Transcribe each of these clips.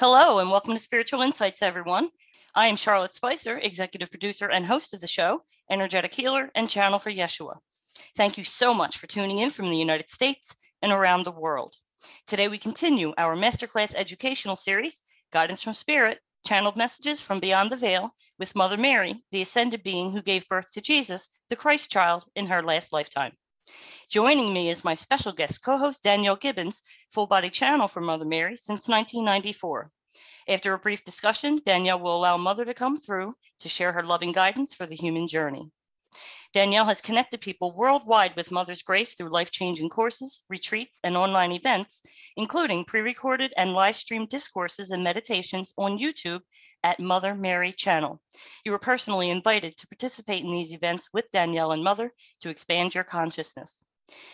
Hello, and welcome to Spiritual Insights, everyone. I am Charlotte Spicer, executive producer and host of the show, energetic healer, and channel for Yeshua. Thank you so much for tuning in from the United States and around the world. Today, we continue our masterclass educational series, Guidance from Spirit Channeled Messages from Beyond the Veil, with Mother Mary, the ascended being who gave birth to Jesus, the Christ child, in her last lifetime. Joining me is my special guest co host, Danielle Gibbons, full body channel for Mother Mary since 1994. After a brief discussion, Danielle will allow Mother to come through to share her loving guidance for the human journey. Danielle has connected people worldwide with Mother's Grace through life changing courses, retreats, and online events, including pre recorded and live streamed discourses and meditations on YouTube at Mother Mary Channel. You are personally invited to participate in these events with Danielle and Mother to expand your consciousness.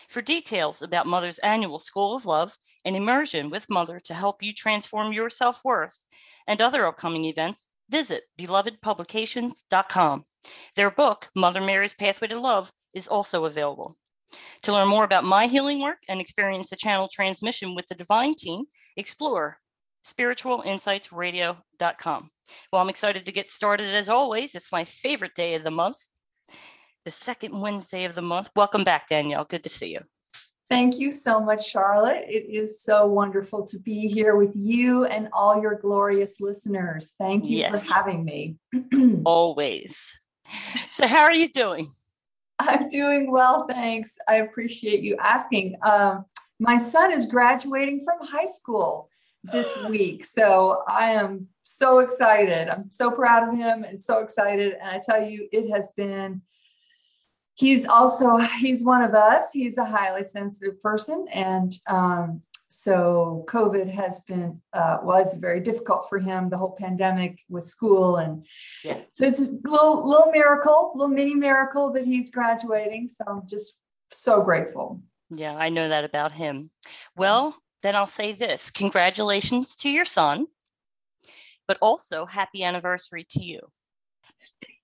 For details about Mother's annual School of Love, and immersion with Mother to help you transform your self worth, and other upcoming events, visit belovedpublications.com. Their book, Mother Mary's Pathway to Love, is also available. To learn more about my healing work and experience the channel transmission with the Divine Team, explore spiritualinsightsradio.com. Well, I'm excited to get started as always. It's my favorite day of the month, the second Wednesday of the month. Welcome back, Danielle. Good to see you. Thank you so much, Charlotte. It is so wonderful to be here with you and all your glorious listeners. Thank you Yes. for having me. Always. So, how are you doing? I'm doing well, thanks. I appreciate you asking. Um, my son is graduating from high school this week, so I am so excited. I'm so proud of him and so excited. And I tell you, it has been. He's also he's one of us. He's a highly sensitive person, and um, so COVID has been uh, was very difficult for him. The whole pandemic with school and Yeah. so it's a little little miracle, little mini miracle that he's graduating. So I'm just so grateful. Yeah, I know that about him. Well, then I'll say this congratulations to your son, but also happy anniversary to you.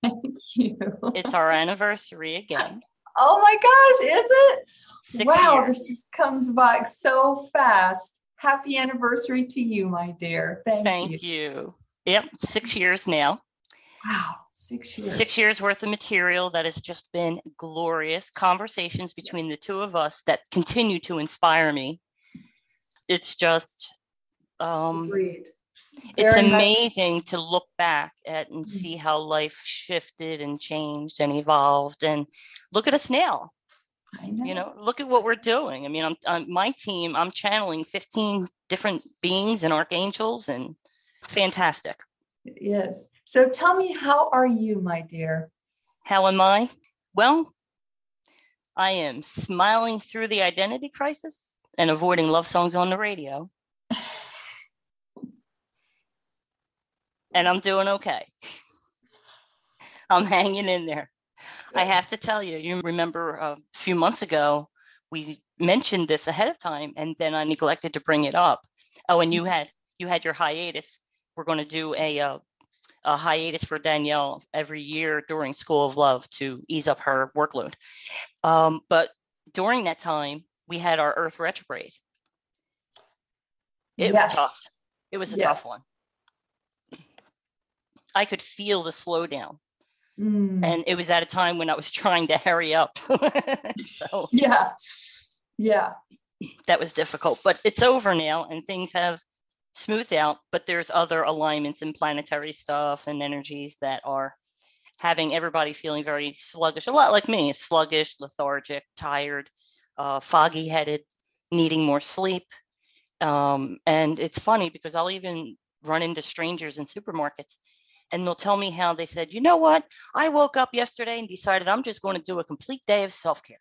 Thank you. It's our anniversary again. oh my gosh, is it? Six wow, years. this just comes by so fast. Happy anniversary to you, my dear. Thank, you. Thank you. you. Yep, six years now. Wow, six years. Six years worth of material that has just been glorious conversations between the two of us that continue to inspire me. It's just, um, Agreed. It's Very much- amazing to look back at and Mhm. see how life shifted and changed and evolved. And look at us now. I know. You know, look at what we're doing. I mean, I'm, I'm my team. I'm channeling 15 different beings and archangels, and fantastic. Yes. So tell me, how are you, my dear? How am I? Well, I am smiling through the identity crisis and avoiding love songs on the radio. And I'm doing okay. I'm hanging in there. I have to tell you, you remember a few months ago, we mentioned this ahead of time, and then I neglected to bring it up. Oh, and you had you had your hiatus. We're going to do a uh, a hiatus for Danielle every year during School of Love to ease up her workload. Um, but during that time, we had our Earth retrograde. It was tough. It was a tough one. I could feel the slowdown. Mm. and it was at a time when I was trying to hurry up. so Yeah. Yeah. that was difficult, but it's over now and things have smoothed out. But there's other alignments and planetary stuff and energies that are having everybody feeling very sluggish, a lot like me, sluggish, lethargic, tired, uh, foggy headed, needing more sleep. Um, and it's funny because I'll even run into strangers in supermarkets and they'll tell me how they said, you know what? I woke up yesterday and decided I'm just going to do a complete day of self care.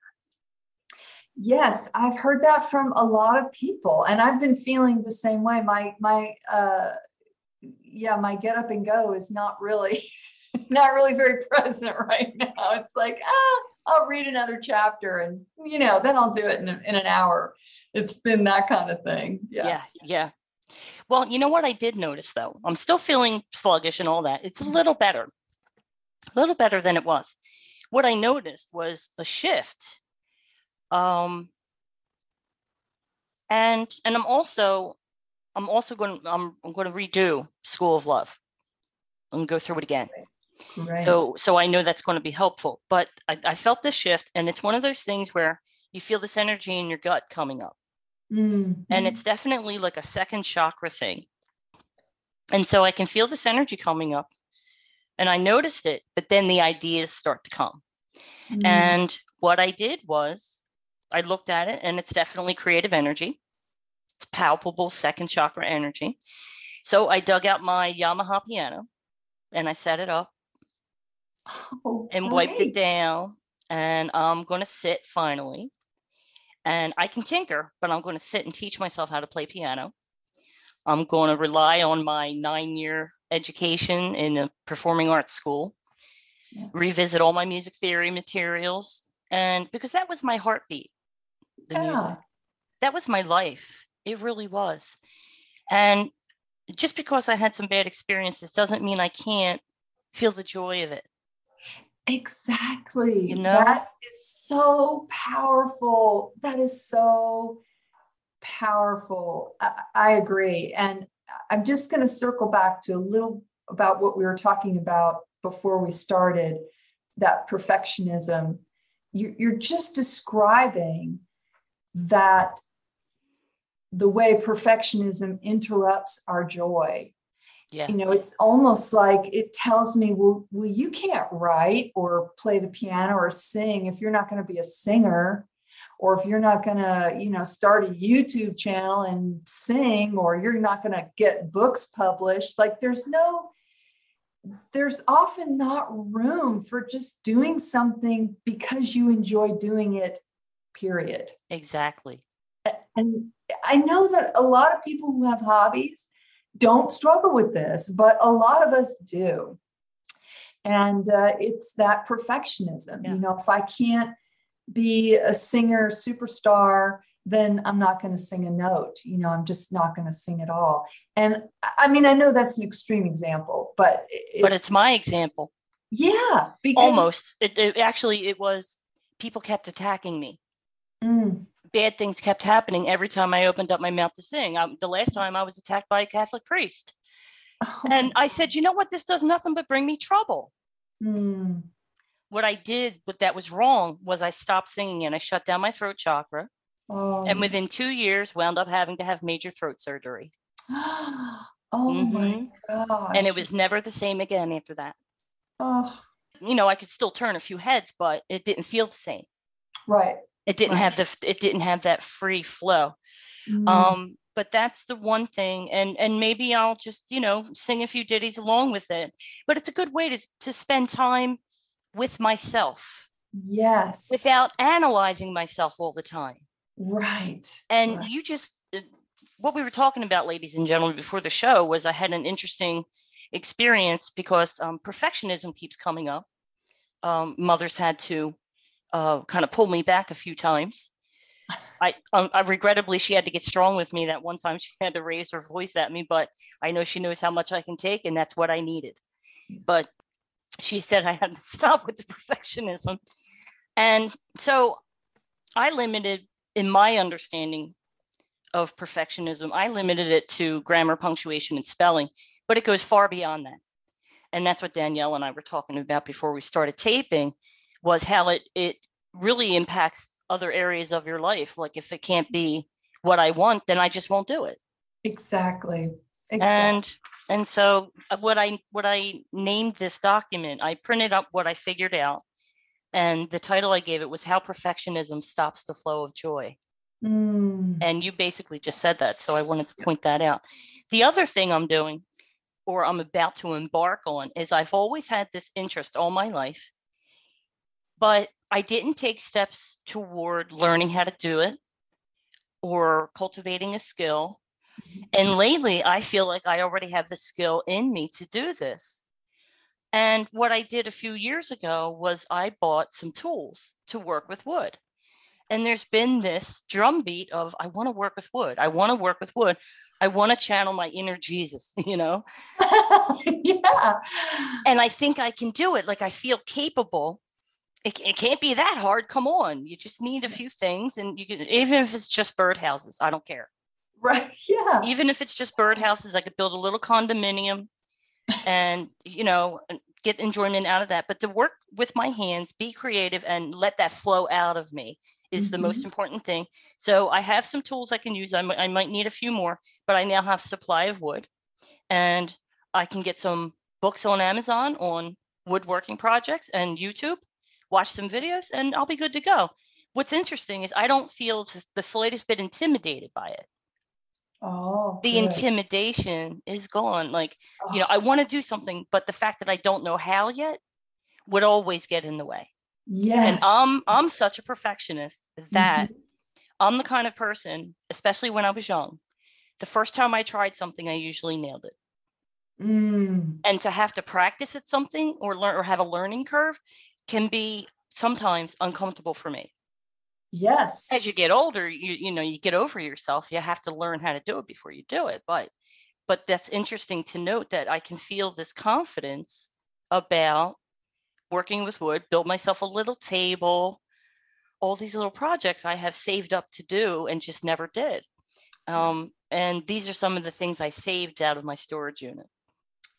Yes, I've heard that from a lot of people, and I've been feeling the same way. My my uh, yeah, my get up and go is not really not really very present right now. It's like ah, I'll read another chapter, and you know, then I'll do it in, in an hour. It's been that kind of thing. Yeah. yeah, yeah. Well, you know what I did notice though? I'm still feeling sluggish and all that. It's a little better, a little better than it was. What I noticed was a shift. Um, and and I'm also I'm also going to I'm, I'm going to redo School of Love and go through it again. Right. So so I know that's going to be helpful. But I, I felt this shift, and it's one of those things where you feel this energy in your gut coming up. Mm-hmm. And it's definitely like a second chakra thing. And so I can feel this energy coming up. And I noticed it, but then the ideas start to come. Mm-hmm. And what I did was I looked at it, and it's definitely creative energy. It's palpable second chakra energy. So I dug out my Yamaha piano and I set it up oh, and wiped it down. And I'm going to sit finally and I can tinker, but I'm going to sit and teach myself how to play piano. I'm going to rely on my nine year education in a performing arts school, yeah. revisit all my music theory materials. And because that was my heartbeat, the yeah. music, that was my life. It really was. And just because I had some bad experiences doesn't mean I can't feel the joy of it. Exactly. You know, that is so powerful. That is so powerful. I, I agree. And I'm just going to circle back to a little about what we were talking about before we started that perfectionism. You're, you're just describing that the way perfectionism interrupts our joy yeah. You know, it's almost like it tells me, well, well, you can't write or play the piano or sing if you're not going to be a singer, or if you're not going to, you know, start a YouTube channel and sing, or you're not going to get books published. Like there's no, there's often not room for just doing something because you enjoy doing it, period. Exactly. And I know that a lot of people who have hobbies, don't struggle with this, but a lot of us do. And uh, it's that perfectionism. Yeah. You know, if I can't be a singer superstar, then I'm not going to sing a note. You know, I'm just not going to sing at all. And I mean, I know that's an extreme example, but it's, but it's my example. Yeah, because almost. It, it actually it was people kept attacking me. Mm bad things kept happening every time I opened up my mouth to sing. Um, the last time I was attacked by a Catholic priest. Oh. And I said, you know what? This does nothing but bring me trouble. Mm. What I did, but that was wrong, was I stopped singing and I shut down my throat chakra. Oh. And within two years, wound up having to have major throat surgery. oh mm-hmm. my gosh. And it was never the same again after that. Oh. You know, I could still turn a few heads, but it didn't feel the same. Right. It didn't right. have the it didn't have that free flow. Mm. Um, but that's the one thing and and maybe I'll just, you know, sing a few ditties along with it. But it's a good way to to spend time with myself. Yes. Without analyzing myself all the time. Right. And right. you just uh, what we were talking about, ladies and gentlemen, before the show was I had an interesting experience because um, perfectionism keeps coming up. Um, mothers had to uh, kind of pulled me back a few times. I, um, I regrettably she had to get strong with me that one time she had to raise her voice at me, but I know she knows how much I can take, and that's what I needed. But she said I had to stop with the perfectionism, and so I limited in my understanding of perfectionism. I limited it to grammar, punctuation, and spelling, but it goes far beyond that. And that's what Danielle and I were talking about before we started taping was how it it really impacts other areas of your life. Like if it can't be what I want, then I just won't do it. Exactly. exactly. And and so uh, what I what I named this document, I printed up what I figured out. And the title I gave it was How Perfectionism Stops the Flow of Joy. Mm. And you basically just said that. So I wanted to point that out. The other thing I'm doing or I'm about to embark on is I've always had this interest all my life, but I didn't take steps toward learning how to do it or cultivating a skill. Mm-hmm. And lately, I feel like I already have the skill in me to do this. And what I did a few years ago was I bought some tools to work with wood. And there's been this drumbeat of I want to work with wood. I want to work with wood. I want to channel my inner Jesus, you know? yeah. And I think I can do it. Like I feel capable. It, it can't be that hard. Come on. You just need a few things and you can, even if it's just birdhouses, I don't care. Right. Yeah. Even if it's just birdhouses, I could build a little condominium and, you know, get enjoyment out of that. But to work with my hands, be creative and let that flow out of me is the most mm-hmm. important thing. So I have some tools I can use. I, m- I might need a few more, but I now have supply of wood and I can get some books on Amazon on woodworking projects and YouTube, watch some videos and I'll be good to go. What's interesting is I don't feel the slightest bit intimidated by it. Oh. The good. intimidation is gone. Like, you know, Oh, I want to do something, but the fact that I don't know how yet would always get in the way. yes. And I'm I'm such a perfectionist that Mhm. I'm the kind of person, especially when I was young, the first time I tried something, I usually nailed it. Mm. And to have to practice at something or learn or have a learning curve can be sometimes uncomfortable for me. Yes. As you get older, you you know, you get over yourself. You have to learn how to do it before you do it. But but that's interesting to note that I can feel this confidence about working with wood, build myself a little table, all these little projects I have saved up to do and just never did. Um, and these are some of the things I saved out of my storage unit.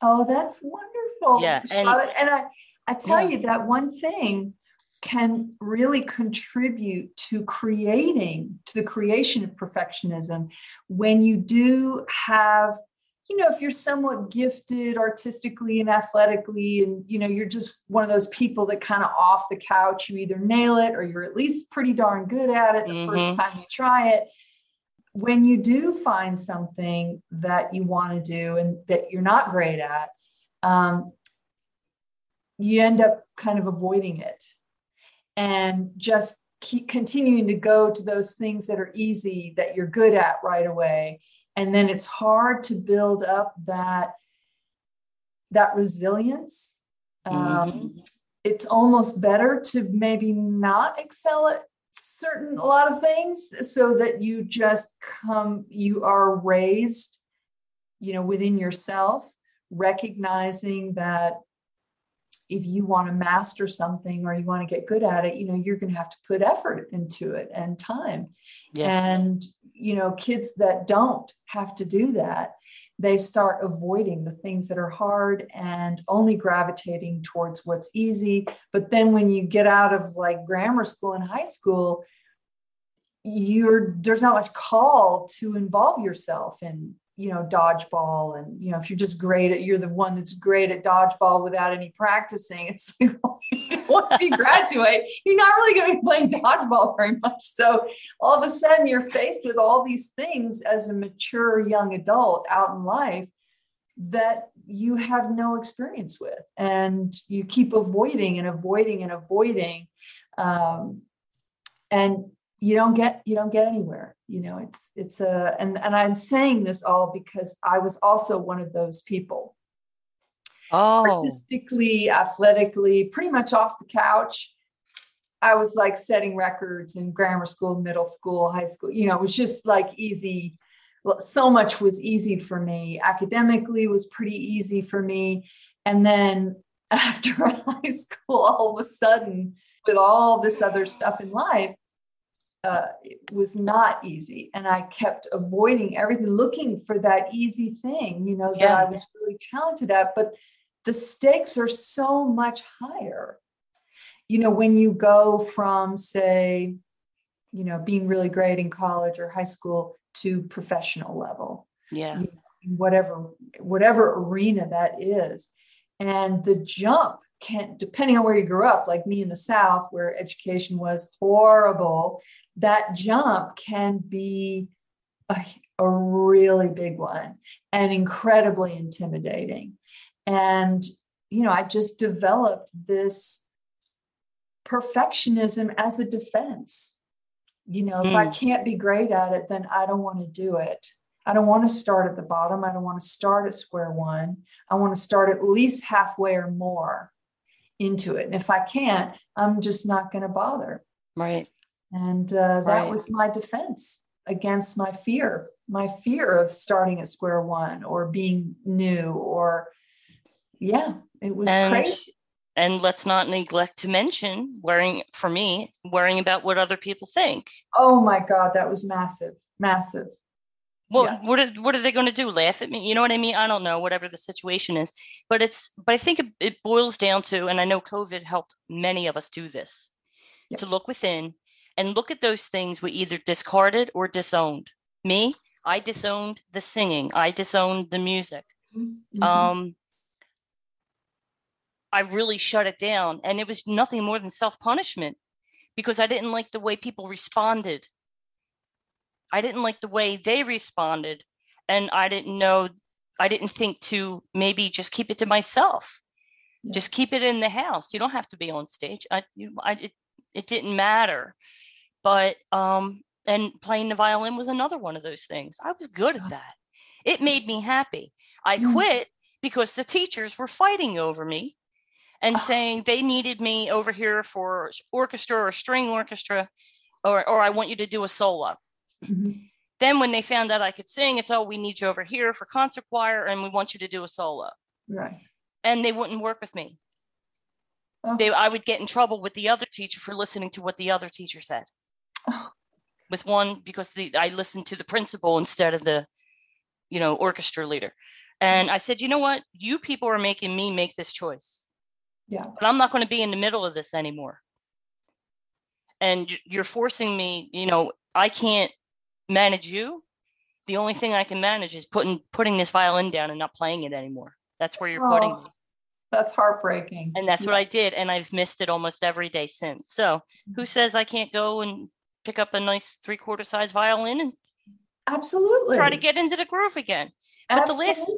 Oh, that's wonderful. Yeah, and- And, I, I tell Yeah. you that one thing can really contribute to creating, to the creation of perfectionism when you do have, you know, if you're somewhat gifted artistically and athletically, and, you know, you're just one of those people that kind of off the couch, you either nail it or you're at least pretty darn good at it the first Mhm. time you try it when you do find something that you want to do and that you're not great at, um, you end up kind of avoiding it and just keep continuing to go to those things that are easy that you're good at right away. And then it's hard to build up that that resilience. Um, Mhm. it's almost better to maybe not excel at certain a lot of things so that you just come you are raised you know within yourself recognizing that if you want to master something or you want to get good at it you know you're going to have to put effort into it and time Yeah. and you know kids that don't have to do that they start avoiding the things that are hard and only gravitating towards what's easy but then when you get out of like grammar school and high school you're there's not much call to involve yourself in you know dodgeball and you know if you're just great at you're the one that's great at dodgeball without any practicing it's like once you graduate you're not really going to be playing dodgeball very much. So all of a sudden you're faced with all these things as a mature young adult out in life that you have no experience with and you keep avoiding and avoiding and avoiding um, and you don't get you don't get anywhere you know it's it's a and and i'm saying this all because i was also one of those people. Oh, artistically athletically pretty much off the couch. I was like setting records in grammar school middle school high school you know it was just like easy. Well, so much was easy for me. Academically was pretty easy for me. And then after high school all of a sudden with all this other stuff in life uh, it was not easy and i kept avoiding everything looking for that easy thing you know that Yeah. i was really talented at but the stakes are so much higher you know when you go from say you know, being really great in college or high school to professional level. Yeah. You know, whatever whatever arena that is. And the jump can depending on where you grew up, like me in the South, where education was horrible, that jump can be a, a really big one and incredibly intimidating. And, you know, I just developed this perfectionism as a defense. You know, mm. if I hmm. can't be great at it, then I don't want to do it. I don't want to start at the bottom. I don't want to start at square one. I want to start at least halfway or more into it. And if I can't, I'm just not going to bother. Right. And uh, that right. was my defense against my fear, my fear of starting at square one or being new or, yeah, it was and, crazy. And let's not neglect to mention worrying, for me, worrying about what other people think. Oh my God, that was massive, massive. Well, yeah. what are, what are they going to do? Laugh at me? You know what I mean? I don't know. Whatever the situation is, but it's but I think it, it boils down to, and I know COVID helped many of us do this, to look within and look at those things we either discarded or disowned. Me, I disowned the singing. I disowned the music. Mm-hmm. Um, I really shut it down, and it was nothing more than self punishment because I didn't like the way people responded I didn't like the way they responded. And I didn't know, I didn't think to maybe just keep it to myself. Yeah. Just keep it in the house. You don't have to be on stage. I, you, I, it, it didn't matter. But, um, and playing the violin was another one of those things. I was good at that. It made me happy. I mm. quit because the teachers were fighting over me and saying they needed me over here for orchestra or string orchestra or, or I want you to do a solo. Mm-hmm. Then when they found out I could sing, it's oh, we need you over here for concert choir, and we want you to do a solo. Right. And they wouldn't work with me. Oh. They, I would get in trouble with the other teacher for listening to what the other teacher said. Oh. With one because the, I listened to the principal instead of the, you know, orchestra leader. And I said, you know what? You people are making me make this choice. Yeah. But I'm not going to be in the middle of this anymore. And you're forcing me, you know, I can't manage you. The only thing I can manage is putting putting this violin down and not playing it anymore. That's where you're oh, putting me. That's heartbreaking. And that's yeah. what I did. And I've missed it almost every day since. So who mm-hmm. says I can't go and pick up a nice three quarter size violin and absolutely try to get into the groove again. But absolutely. the last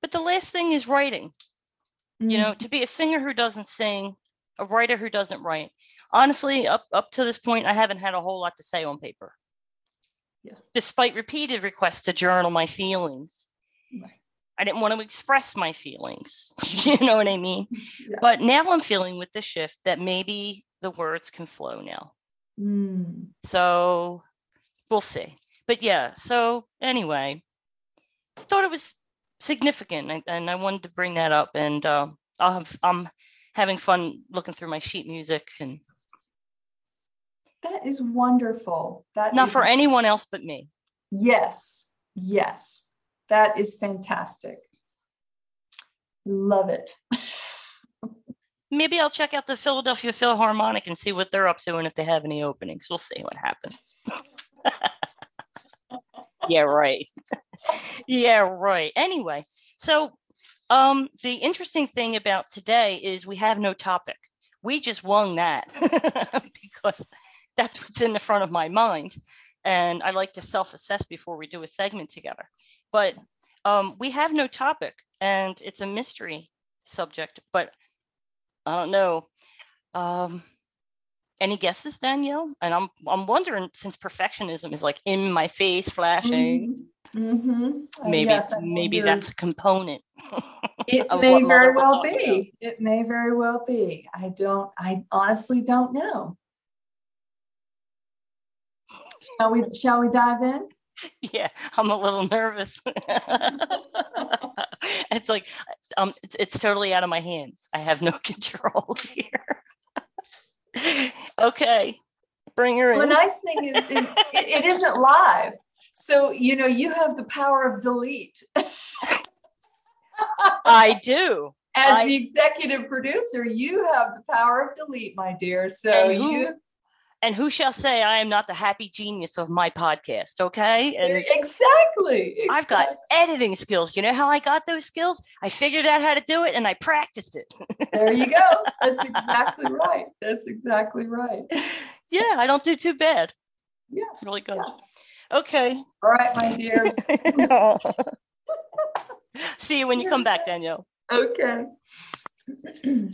but the last thing is writing. Mm-hmm. You know, mm-hmm. to be a singer who doesn't sing, a writer who doesn't write. Honestly, up up to this point, I haven't had a whole lot to say on paper yeah. despite repeated requests to journal my feelings. Right. I didn't want to express my feelings. you know what I mean? Yeah. But now I'm feeling with the shift that maybe the words can flow now. Mm. So we'll see. But yeah, so anyway, thought it was significant and, and I wanted to bring that up. And uh, I'll have, I'm having fun looking through my sheet music and that is wonderful. That not is, for anyone else but me. Yes, yes, that is fantastic. Love it. Maybe I'll check out the Philadelphia Philharmonic and see what they're up to and if they have any openings. We'll see what happens. yeah, right. yeah, right. Anyway, so um, the interesting thing about today is we have no topic. We just won that because that's what's in the front of my mind. And I like to self assess before we do a segment together. But um, we have no topic and it's a mystery subject, but I don't know. Um, any guesses, Danielle? And I'm I'm wondering since perfectionism is like in my face, flashing. Mm-hmm. mm-hmm. Maybe yes, maybe that's a component. it may very well be. About. It may very well be. I don't. I honestly don't know. Shall we shall we dive in? Yeah, I'm a little nervous. it's like um it's, it's totally out of my hands. I have no control here. okay. Bring her in. the nice thing is, is it, it isn't live. So you know you have the power of delete. I do. As I, the executive producer, you have the power of delete, my dear. So who, you and who shall say I am not the happy genius of my podcast? Okay. And exactly, exactly. I've got editing skills. You know how I got those skills? I figured out how to do it and I practiced it. there you go. That's exactly right. That's exactly right. Yeah, I don't do too bad. Yeah. Really good. Yeah. Okay. All right, my dear. See you when you come back, Danielle. Okay.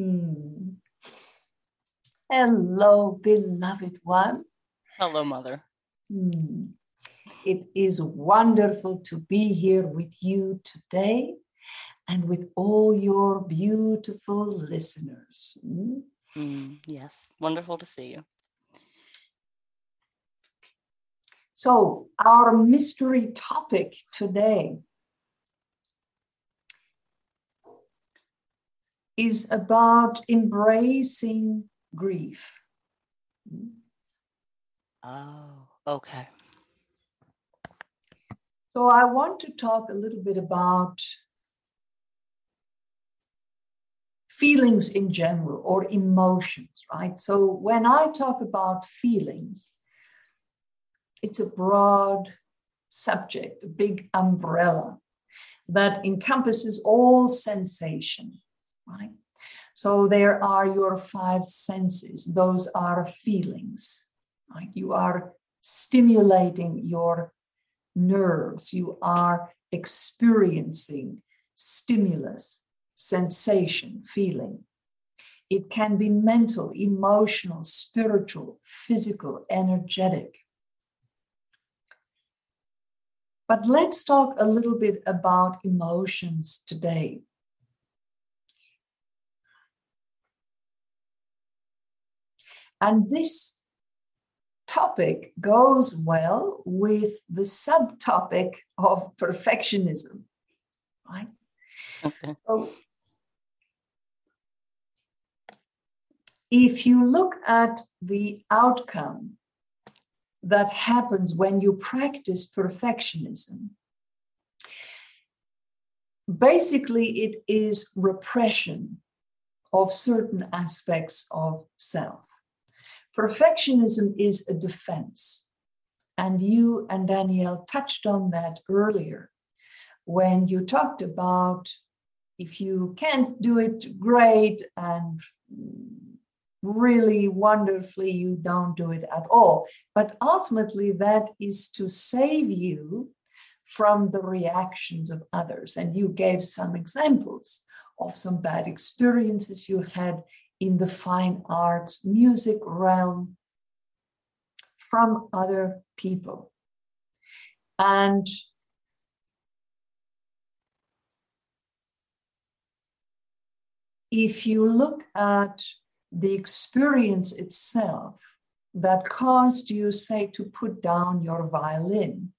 Hmm. Hello, beloved one. Hello, Mother. Hmm. It is wonderful to be here with you today and with all your beautiful listeners. Mm, yes, wonderful to see you. So, our mystery topic today is about embracing grief. Oh, okay. So, I want to talk a little bit about feelings in general or emotions, right? So, when I talk about feelings, it's a broad subject, a big umbrella that encompasses all sensation right? So there are your five senses, those are feelings, right? You are stimulating your nerves, you are experiencing stimulus, sensation, feeling. It can be mental, emotional, spiritual, physical, energetic. But let's talk a little bit about emotions today. And this topic goes well with the subtopic of perfectionism, right? Okay. So if you look at the outcome that happens when you practice perfectionism, basically it is repression of certain aspects of self. Perfectionism is a defense. And you and Danielle touched on that earlier when you talked about if you can't do it great and really wonderfully, you don't do it at all. But ultimately, that is to save you from the reactions of others. And you gave some examples of some bad experiences you had in the fine arts, music realm from other people. And if you look at the experience itself that caused you, say, to put down your violin,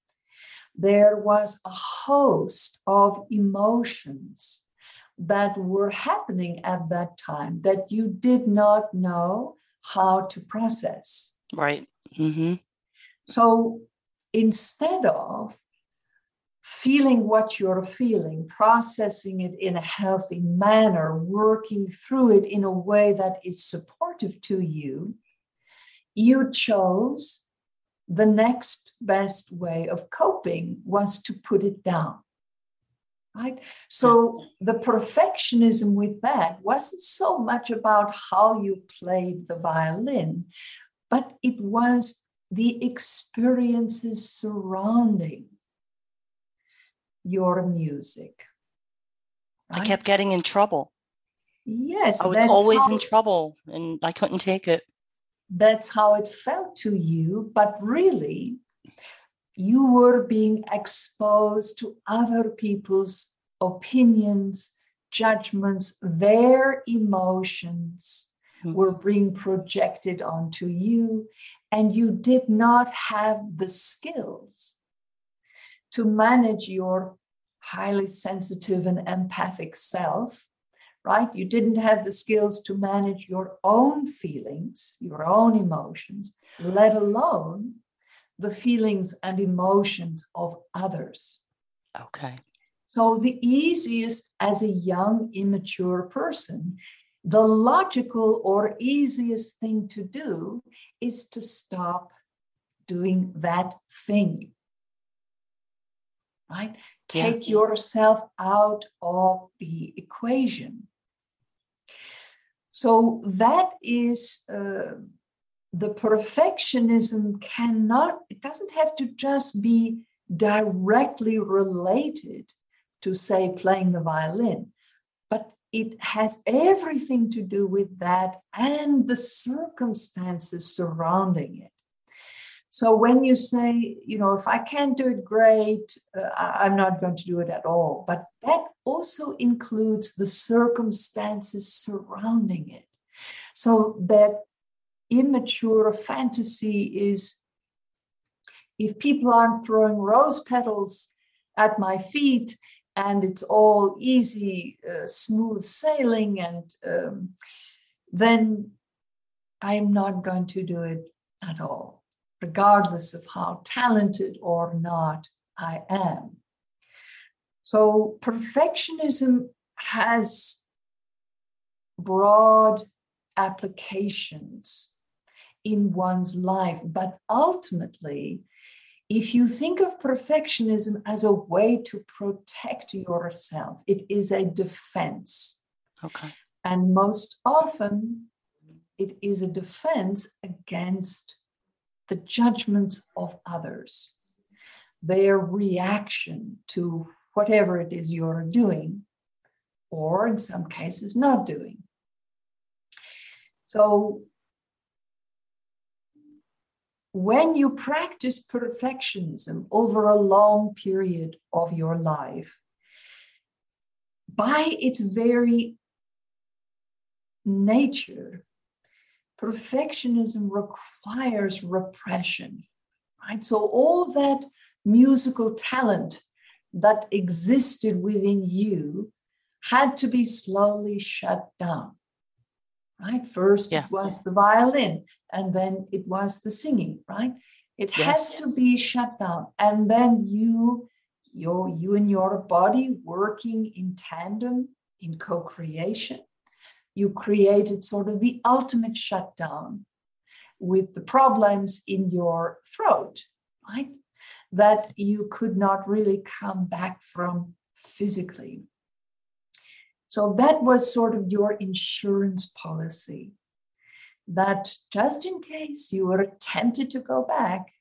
there was a host of emotions that were happening at that time that you did not know how to process. Right. Mm-hmm. So instead of feeling what you're feeling, processing it in a healthy manner, working through it in a way that is supportive to you, you chose the next best way of coping was to put it down. Right? So the perfectionism with that wasn't so much about how you played the violin, but it was the experiences surrounding your music. Right? I kept getting in trouble. Yes. I was always how, in trouble and I couldn't take it. That's how it felt to you. But really, you were being exposed to other people's opinions, judgments, their emotions mm-hmm. were being projected onto you, and you did not have the skills to manage your highly sensitive and empathic self, right? You didn't have the skills to manage your own feelings, your own emotions, let alone the feelings and emotions of others. Okay. So, the easiest as a young, immature person, the logical or easiest thing to do is to stop doing that thing right? Take yeah. yourself out of the equation. So that is uh, the perfectionism cannot, it doesn't have to just be directly related to, say, playing the violin, but it has everything to do with that and the circumstances surrounding it. So when you say, you know, if I can't do it great, uh, I'm not going to do it at all. But that also includes the circumstances surrounding it. So that immature fantasy is if people aren't throwing rose petals at my feet and it's all easy, uh, smooth sailing, and um, then I'm not going to do it at all regardless of how talented or not I am. So, perfectionism has broad applications in one's life, but ultimately, if you think of perfectionism as a way to protect yourself, it is a defense. Okay. And most often, it is a defense against the judgments of others, their reaction to whatever it is you're doing, or in some cases, not doing. So, when you practice perfectionism over a long period of your life, by its very nature, perfectionism requires repression, right? So all that musical talent that existed within you had to be slowly shut down, right? First yeah. it was the violin, and then it was the singing, right? It yes, has to be shut down, and then you, your, you and your body working in tandem in co-creation you created sort of the ultimate shutdown with the problems in your throat, right? That you could not really come back from physically. So that was sort of your insurance policy that just in case you were tempted to go back,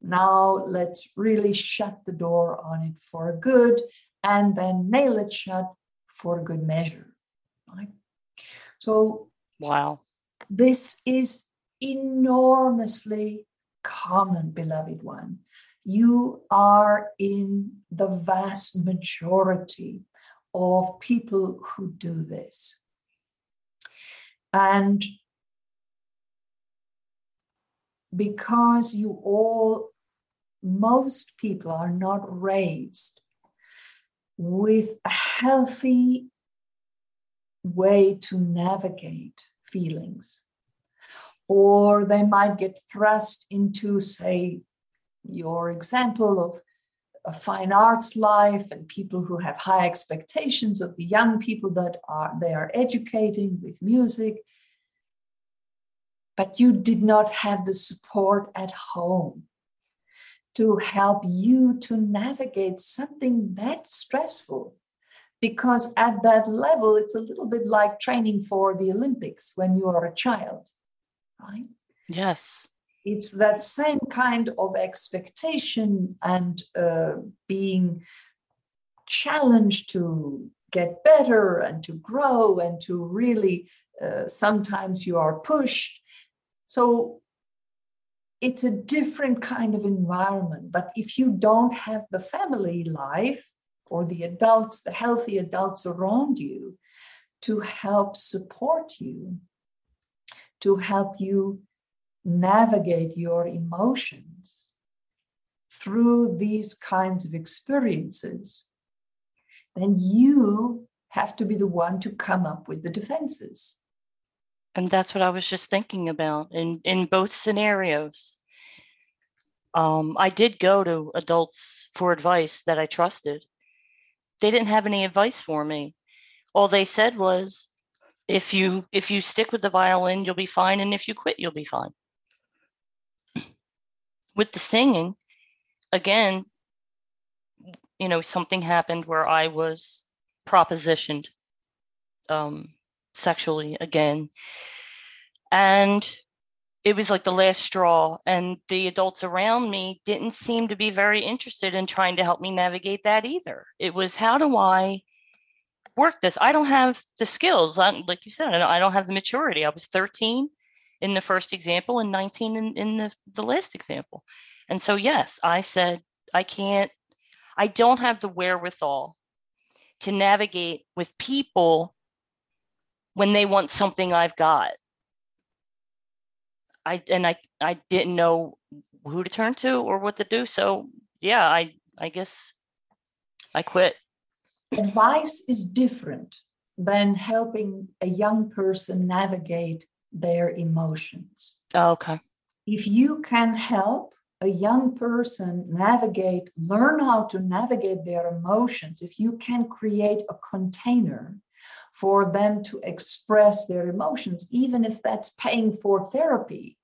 now let's really shut the door on it for good and then nail it shut for good measure. Right? So, wow, this is enormously common, beloved one. You are in the vast majority of people who do this. And because you all, most people are not raised with a healthy way to navigate feelings. Or they might get thrust into, say, your example of a fine arts life and people who have high expectations of the young people that are they are educating with music but you did not have the support at home to help you to navigate something that stressful. Because at that level it's a little bit like training for the olympics when you are a child right? Yes. It's that same kind of expectation and uh, being challenged to get better and to grow and to really uh, sometimes you are pushed so it's a different kind of environment but if you don't have the family life or the adults the healthy adults around you to help support you to help you navigate your emotions through these kinds of experiences, then you have to be the one to come up with the defenses. And that's what I was just thinking about in, in both scenarios. Um, I did go to adults for advice that I trusted. They didn't have any advice for me. All they said was, if you if you stick with the violin, you'll be fine, and if you quit, you'll be fine with the singing, again, you know, something happened where I was propositioned um, sexually again. And it was like the last straw. And the adults around me didn't seem to be very interested in trying to help me navigate that either. It was how do I work this? I don't have the skills. I, like you said, I don't have the maturity. I was 13 in the first example and 19 in, in the, the last example. And so, yes, I said, I can't, I don't have the wherewithal to navigate with people when they want something I've got. I and I I didn't know who to turn to or what to do. So yeah, I I guess I quit. Advice is different than helping a young person navigate their emotions. Oh, okay. If you can help a young person navigate, learn how to navigate their emotions, if you can create a container for them to express their emotions, even if that's paying for therapy,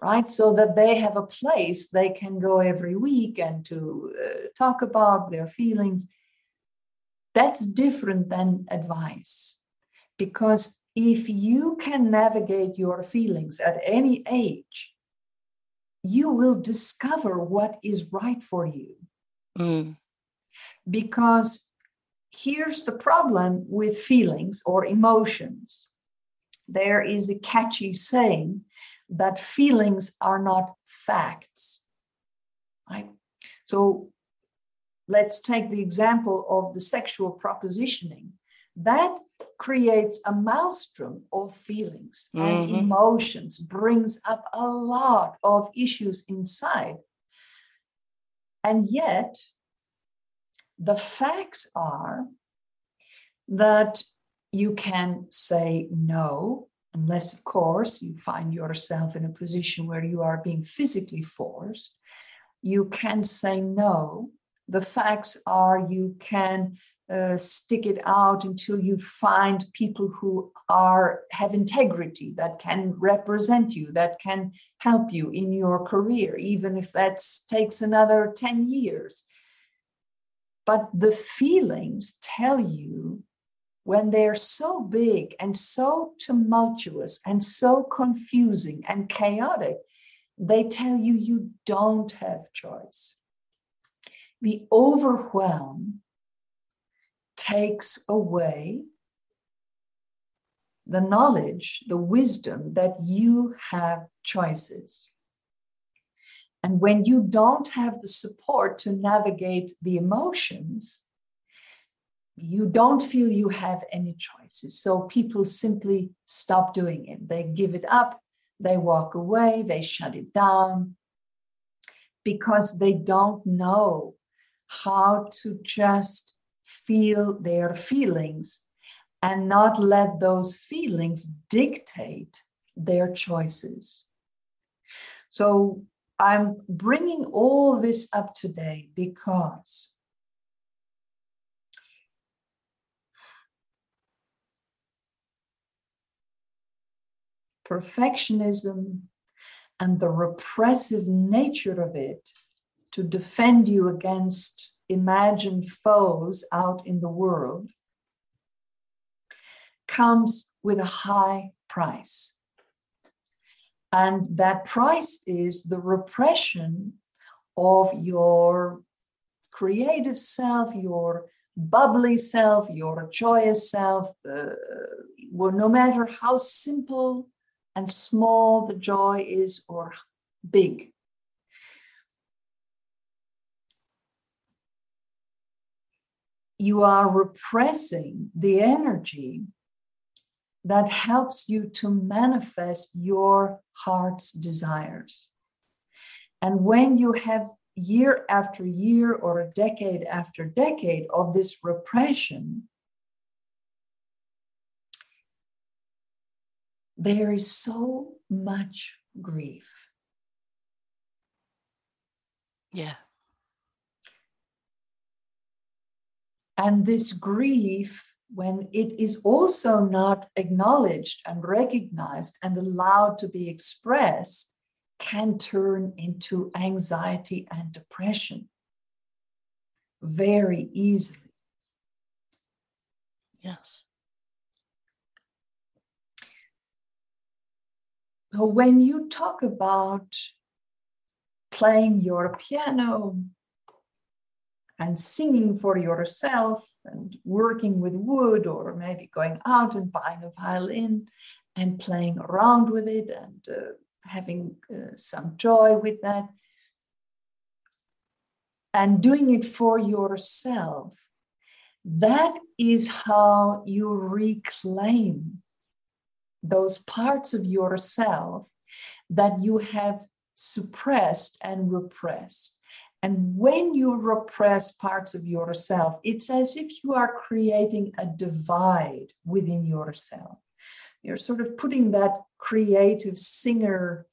right? So that they have a place they can go every week and to uh, talk about their feelings. That's different than advice because if you can navigate your feelings at any age, you will discover what is right for you. Mm. Because here's the problem with feelings or emotions there is a catchy saying that feelings are not facts. Right? So let's take the example of the sexual propositioning. That creates a maelstrom of feelings mm-hmm. and emotions, brings up a lot of issues inside. And yet, the facts are that you can say no, unless, of course, you find yourself in a position where you are being physically forced. You can say no. The facts are you can uh, stick it out until you find people who are have integrity that can represent you that can help you in your career even if that takes another 10 years but the feelings tell you when they're so big and so tumultuous and so confusing and chaotic they tell you you don't have choice the overwhelm takes away the knowledge, the wisdom that you have choices. And when you don't have the support to navigate the emotions, you don't feel you have any choices. So people simply stop doing it. They give it up, they walk away, they shut it down because they don't know how to just feel their feelings and not let those feelings dictate their choices. So I'm bringing all this up today because perfectionism and the repressive nature of it to defend you against imagined foes out in the world comes with a high price. And that price is the repression of your creative self, your bubbly self, your joyous self, uh, well, no matter how simple and small the joy is or big. You are repressing the energy that helps you to manifest your heart's desires. And when you have year after year or a decade after decade of this repression, there is so much grief. Yeah. And this grief, when it is also not acknowledged and recognized and allowed to be expressed, can turn into anxiety and depression very easily. Yes. So when you talk about playing your piano and singing for yourself and working with wood or maybe going out and buying a violin and playing around with it and uh, having uh, some joy with that and doing it for yourself that is how you reclaim those parts of yourself that you have suppressed and repressed. And when you repress parts of yourself, it's as if you are creating a divide within yourself. You're sort of putting that creative singer,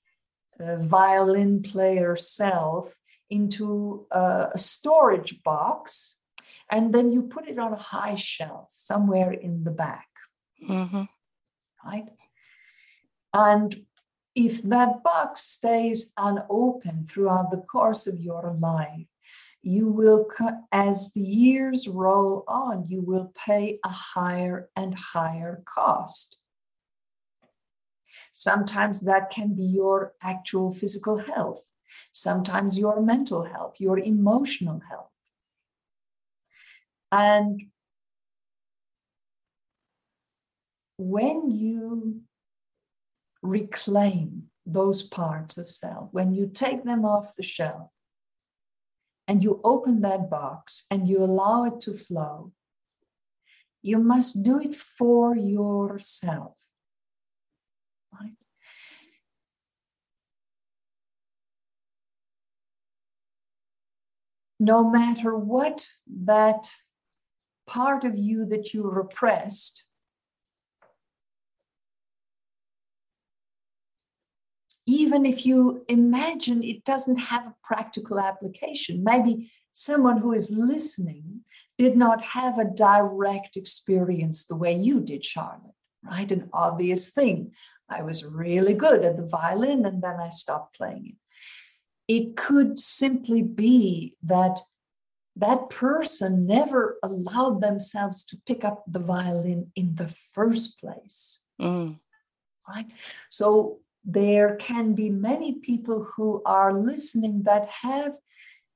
uh, violin player self into a, a storage box, and then you put it on a high shelf somewhere in the back. Mm-hmm. Right? And if that box stays unopened throughout the course of your life, you will, as the years roll on, you will pay a higher and higher cost. Sometimes that can be your actual physical health, sometimes your mental health, your emotional health. And when you reclaim those parts of self, when you take them off the shelf and you open that box and you allow it to flow, you must do it for yourself. Right? No matter what that part of you that you repressed even if you imagine it doesn't have a practical application, maybe someone who is listening did not have a direct experience the way you did, Charlotte, right? An obvious thing. I was really good at the violin and then I stopped playing it. It could simply be that that person never allowed themselves to pick up the violin in the first place. Mm. Right? So there can be many people who are listening that have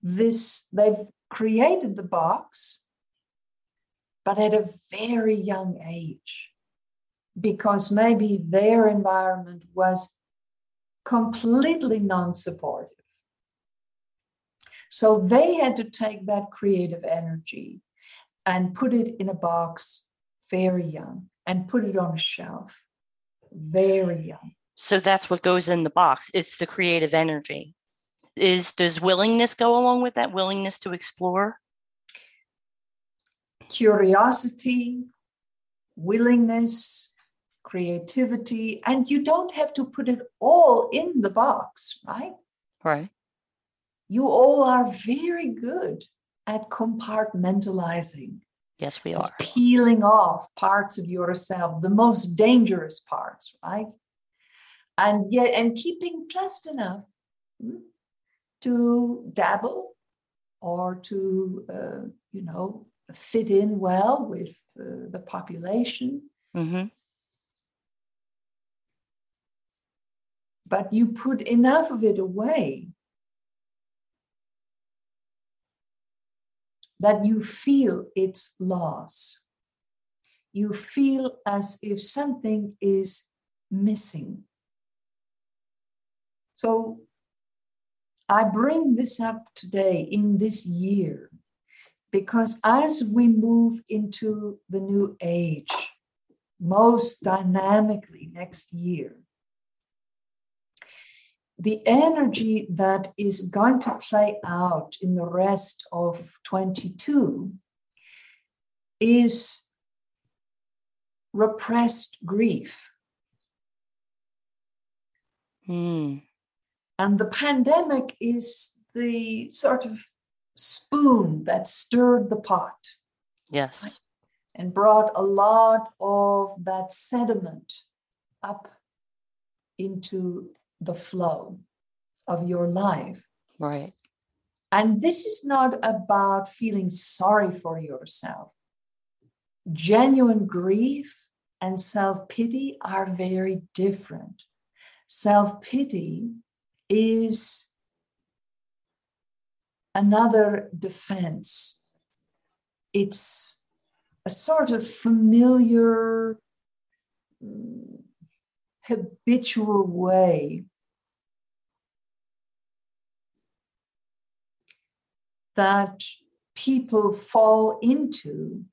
this, they've created the box, but at a very young age, because maybe their environment was completely non supportive. So they had to take that creative energy and put it in a box very young and put it on a shelf very young. So that's what goes in the box. It's the creative energy. Is does willingness go along with that willingness to explore? Curiosity, willingness, creativity, and you don't have to put it all in the box, right? Right. you all are very good at compartmentalizing. Yes, we are. Peeling off parts of yourself, the most dangerous parts, right? And yet, and keeping just enough hmm, to dabble or to, uh, you know, fit in well with uh, the population. Mm-hmm. But you put enough of it away that you feel its loss. You feel as if something is missing. So I bring this up today in this year because as we move into the new age, most dynamically next year, the energy that is going to play out in the rest of 22 is repressed grief. Mm. And the pandemic is the sort of spoon that stirred the pot. Yes. And brought a lot of that sediment up into the flow of your life. Right. And this is not about feeling sorry for yourself. Genuine grief and self pity are very different. Self pity is another defense, it's a sort of familiar, mm, habitual way that people fall into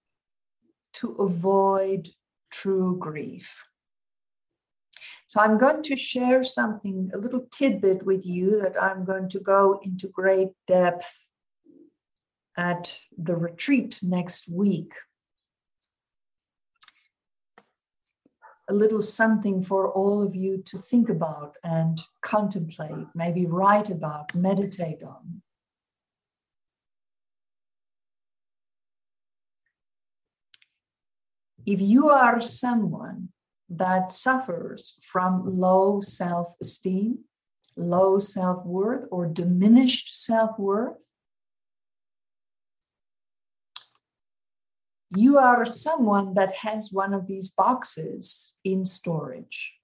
to avoid true grief. So I'm going to share something, a little tidbit with you that I'm going to go into great depth at the retreat next week. A little something for all of you to think about and contemplate, maybe write about, meditate on. if you are someone that suffers from low self esteem, low self worth, or diminished self worth, you are someone that has one of these boxes in storage.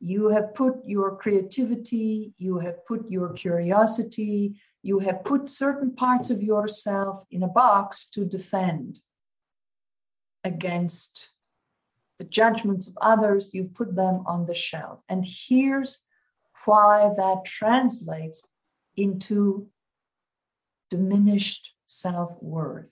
You have put your creativity, you have put your curiosity, you have put certain parts of yourself in a box to defend against the judgments of others, you've put them on the shelf. And here's why that translates into diminished self worth.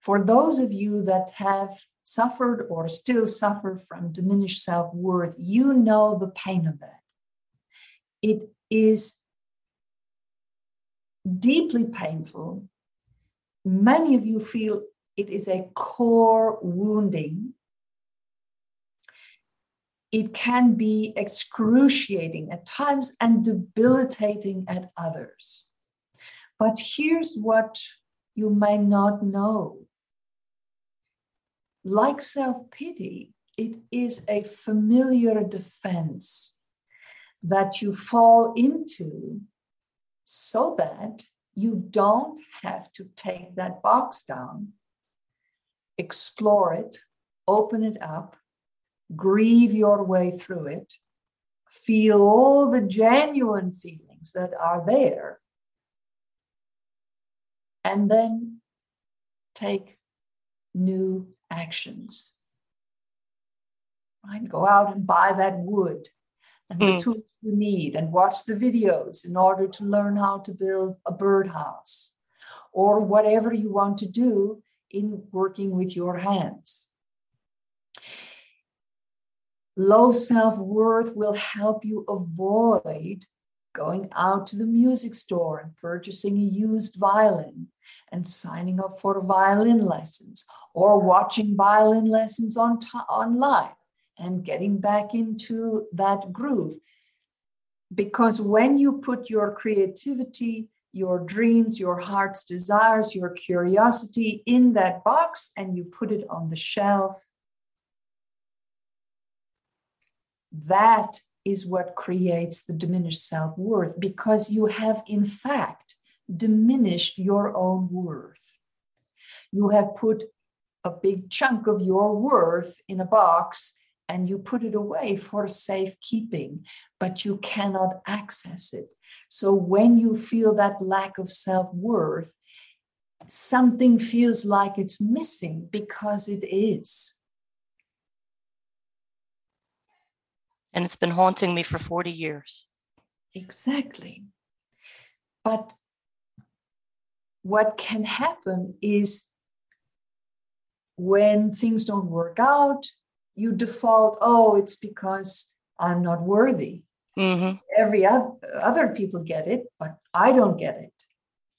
For those of you that have suffered or still suffer from diminished self worth, you know the pain of that. It is deeply painful. Many of you feel it is a core wounding. It can be excruciating at times and debilitating at others. But here's what you may not know like self pity, it is a familiar defense that you fall into so that you don't have to take that box down, explore it, open it up, grieve your way through it, feel all the genuine feelings that are there, and then take new actions. Right? Go out and buy that wood and the mm. tools you need and watch the videos in order to learn how to build a birdhouse or whatever you want to do in working with your hands. Low self worth will help you avoid going out to the music store and purchasing a used violin and signing up for violin lessons or watching violin lessons on t- online and getting back into that groove. Because when you put your creativity, your dreams, your heart's desires, your curiosity in that box and you put it on the shelf, that is what creates the diminished self worth because you have, in fact, diminished your own worth. You have put a big chunk of your worth in a box and you put it away for safekeeping, but you cannot access it. So when you feel that lack of self worth, something feels like it's missing because it is. And it's been haunting me for 40 years. Exactly. But what can happen is when things don't work out, you default, oh, it's because I'm not worthy. Mm-hmm. Every other, other people get it, but I don't get it.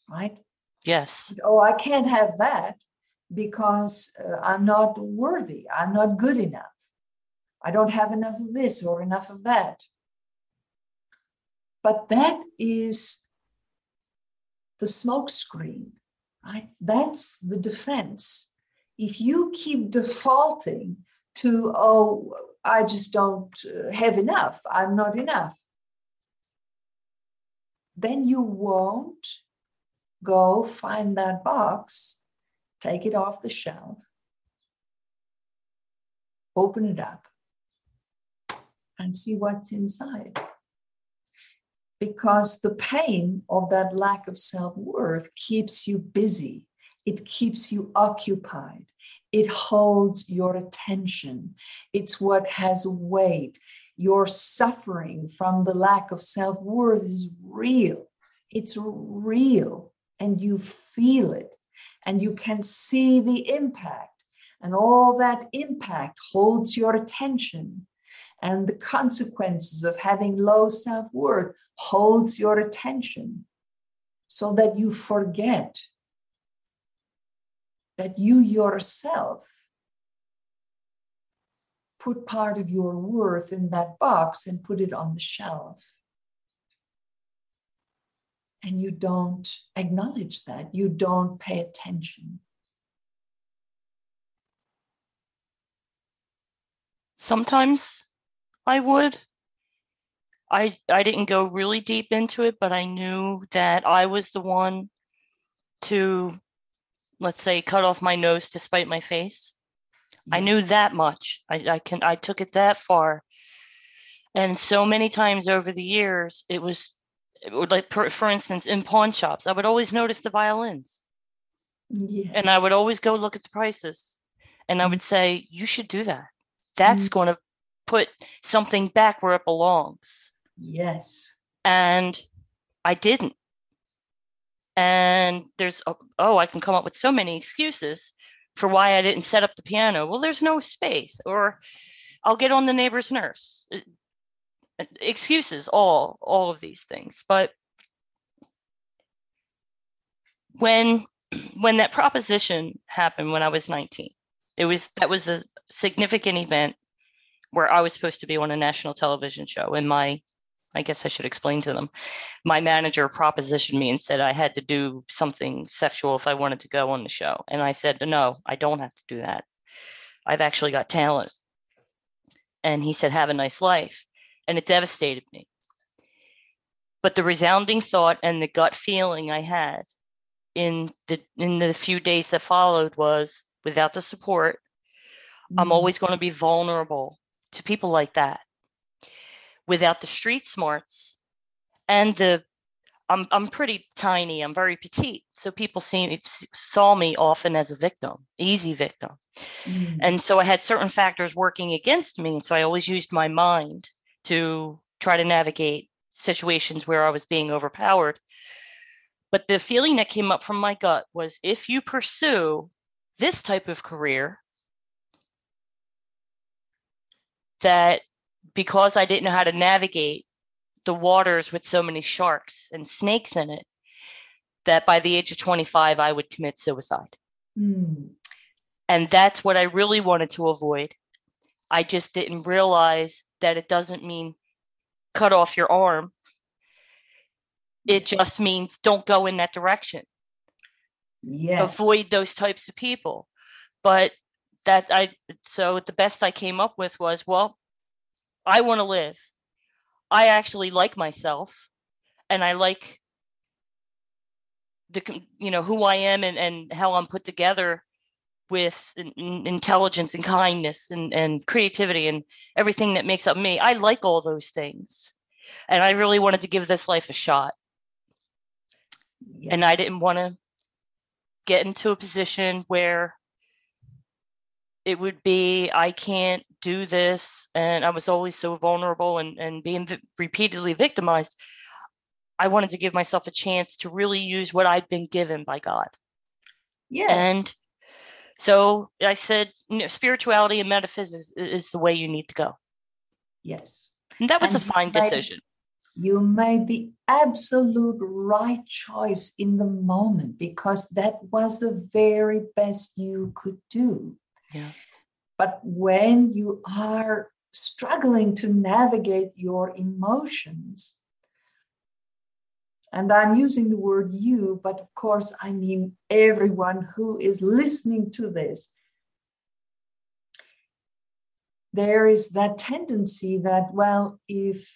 Right? Yes. Oh, I can't have that because uh, I'm not worthy. I'm not good enough. I don't have enough of this or enough of that. But that is the smokescreen, right? That's the defense if you keep defaulting to, oh, I just don't uh, have enough, I'm not enough, then you won't go find that box, take it off the shelf, open it up, and see what's inside. Because the pain of that lack of self worth keeps you busy it keeps you occupied. It holds your attention. It's what has weight. Your suffering from the lack of self worth is real. It's real, and you feel it, and you can see the impact. And all that impact holds your attention. And the consequences of having low self worth holds your attention so that you forget that you yourself put part of your worth in that box and put it on the shelf. And you don't acknowledge that, you don't pay attention. Sometimes I would. I I didn't go really deep into it, but I knew that I was the one to let's say cut off my nose to spite my face. I knew that much. I, I can i took it that far. And so many times over the years it was it would like for, for instance in pawn shops i would always notice the violins. Yes. and i would always go look at the prices. And i would say you should do that. That's mm-hmm. going to put something back where it belongs. Yes. And i didn't and there's oh i can come up with so many excuses for why i didn't set up the piano. Well there's no space. Or i'll get on the neighbor's nurse uh, uh, excuses all all of these things. But when when that proposition happened when i was 19 it was that was a significant event where i was supposed to be on a national television show and my I guess I should explain to them. My manager propositioned me and said I had to do something sexual if I wanted to go on the show. And I said, no, I don't have to do that. I've actually got talent. And he said, have a nice life. And it devastated me. But the resounding thought and the gut feeling I had in the in the few days that followed was without the support, mm-hmm. I'm always going to be vulnerable to people like that without the street smarts and the I'm I'm pretty tiny. I'm very petite, so people see saw me often as a victim, easy victim, mm. and so I had certain factors working against me. So I always used my mind to try to navigate situations where I was being overpowered. But the feeling that came up from my gut was, if you pursue this type of career, that because I didn't know how to navigate the waters with so many sharks and snakes in it, that by the age of 25, I would commit suicide. Mm. And that's what I really wanted to avoid. I just didn't realize that it doesn't mean cut off your arm. It just means don't go in that direction. Yes. Avoid those types of people. But that I so the best I came up with was, well, I want to live. I actually like myself and I like the you know who I am and and how I'm put together with intelligence and kindness and, and creativity and everything that makes up me. I like all those things. And I really wanted to give this life a shot. Yes. And I didn't want to get into a position where it would be, I can't do this. And I was always so vulnerable and, and being v- repeatedly victimized. I wanted to give myself a chance to really use what I'd been given by God. Yes. And so I said, you know, spirituality and metaphysics is the way you need to go. Yes. And that was and a fine decision. You made the absolute right choice in the moment because that was the very best you could do. Yeah. But when you are struggling to navigate your emotions, and I'm using the word you, but of course, I mean everyone who is listening to this. There is that tendency that, well, if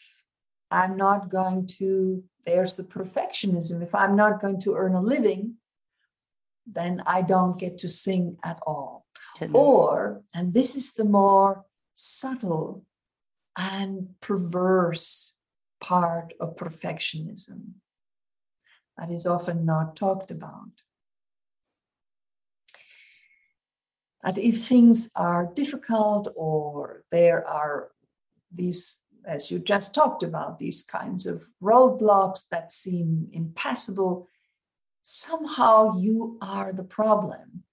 I'm not going to, there's the perfectionism. If I'm not going to earn a living, then I don't get to sing at all. Or, and this is the more subtle and perverse part of perfectionism that is often not talked about. That if things are difficult or there are these, as you just talked about, these kinds of roadblocks that seem impassable, somehow you are the problem.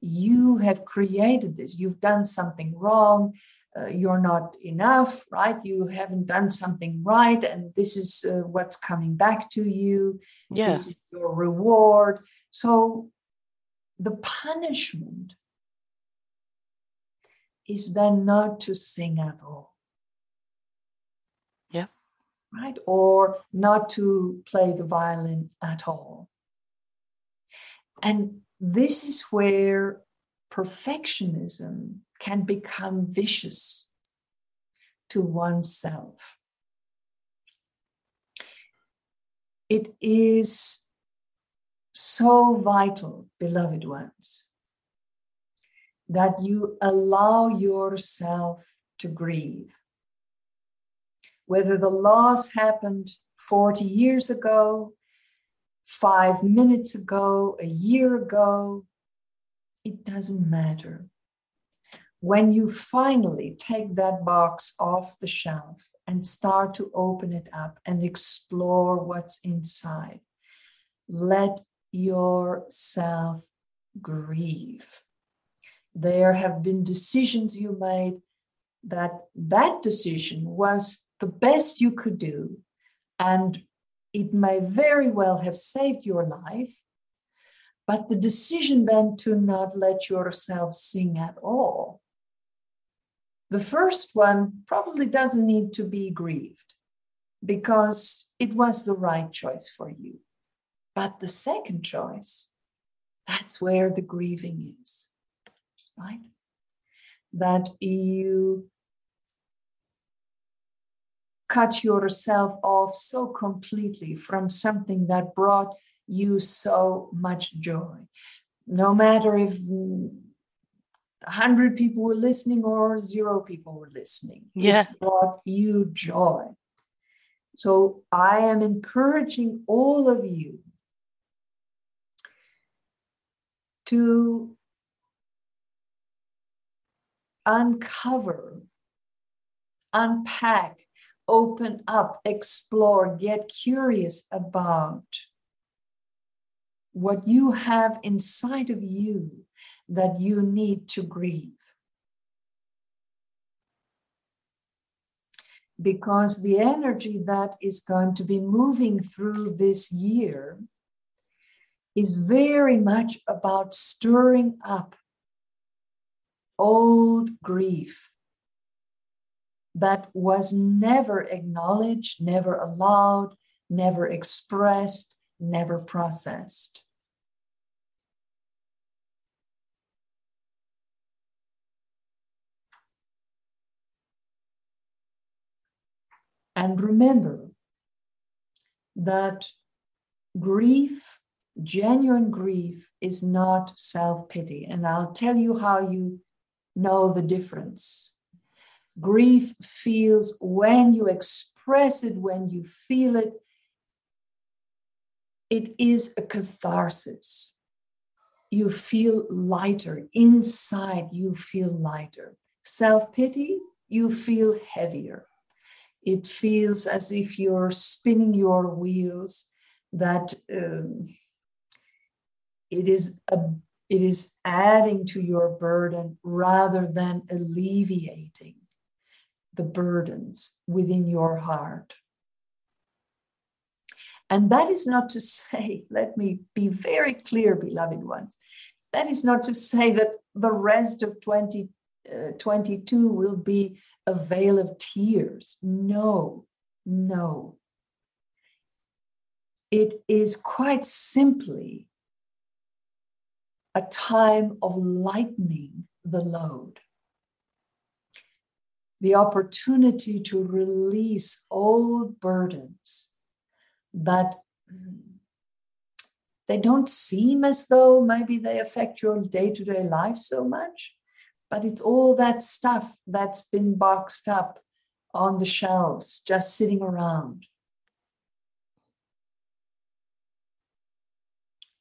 You have created this, you've done something wrong, uh, you're not enough, right? You haven't done something right, and this is uh, what's coming back to you. Yeah. This is your reward. So the punishment is then not to sing at all. Yeah. Right? Or not to play the violin at all. And this is where perfectionism can become vicious to oneself. It is so vital, beloved ones, that you allow yourself to grieve. Whether the loss happened 40 years ago, five minutes ago, a year ago, it doesn't matter when you finally take that box off the shelf and start to open it up and explore what's inside, let yourself grieve. There have been decisions you made that that decision was the best you could do and it may very well have saved your life but the decision then to not let yourself sing at all the first one probably doesn't need to be grieved because it was the right choice for you. But the second choice, that's where the grieving is, right? That you cut yourself off so completely from something that brought you so much joy. No matter if 100 people were listening or zero people were listening. Yeah. It brought you joy. So I am encouraging all of you to uncover, unpack, open up, explore, get curious about what you have inside of you that you need to grieve. Because the energy that is going to be moving through this year is very much about stirring up old grief, that was never acknowledged, never allowed, never expressed, never processed. And remember that grief, genuine grief, is not self pity. And I'll tell you how you know the difference. Grief feels when you express it, when you feel it, it is a catharsis. You feel lighter. Inside, you feel lighter. Self pity, you feel heavier. It feels as if you're spinning your wheels, that um, it is a it is adding to your burden rather than alleviating the burdens within your heart. And that is not to say, let me be very clear, beloved ones, that is not to say that the rest of 2022 uh, will be a vale of tears. No, no. It is quite simply a time of lightening the load the opportunity to release old burdens that they don't seem as though maybe they affect your day to day life so much, but it's all that stuff that's been boxed up on the shelves, just sitting around.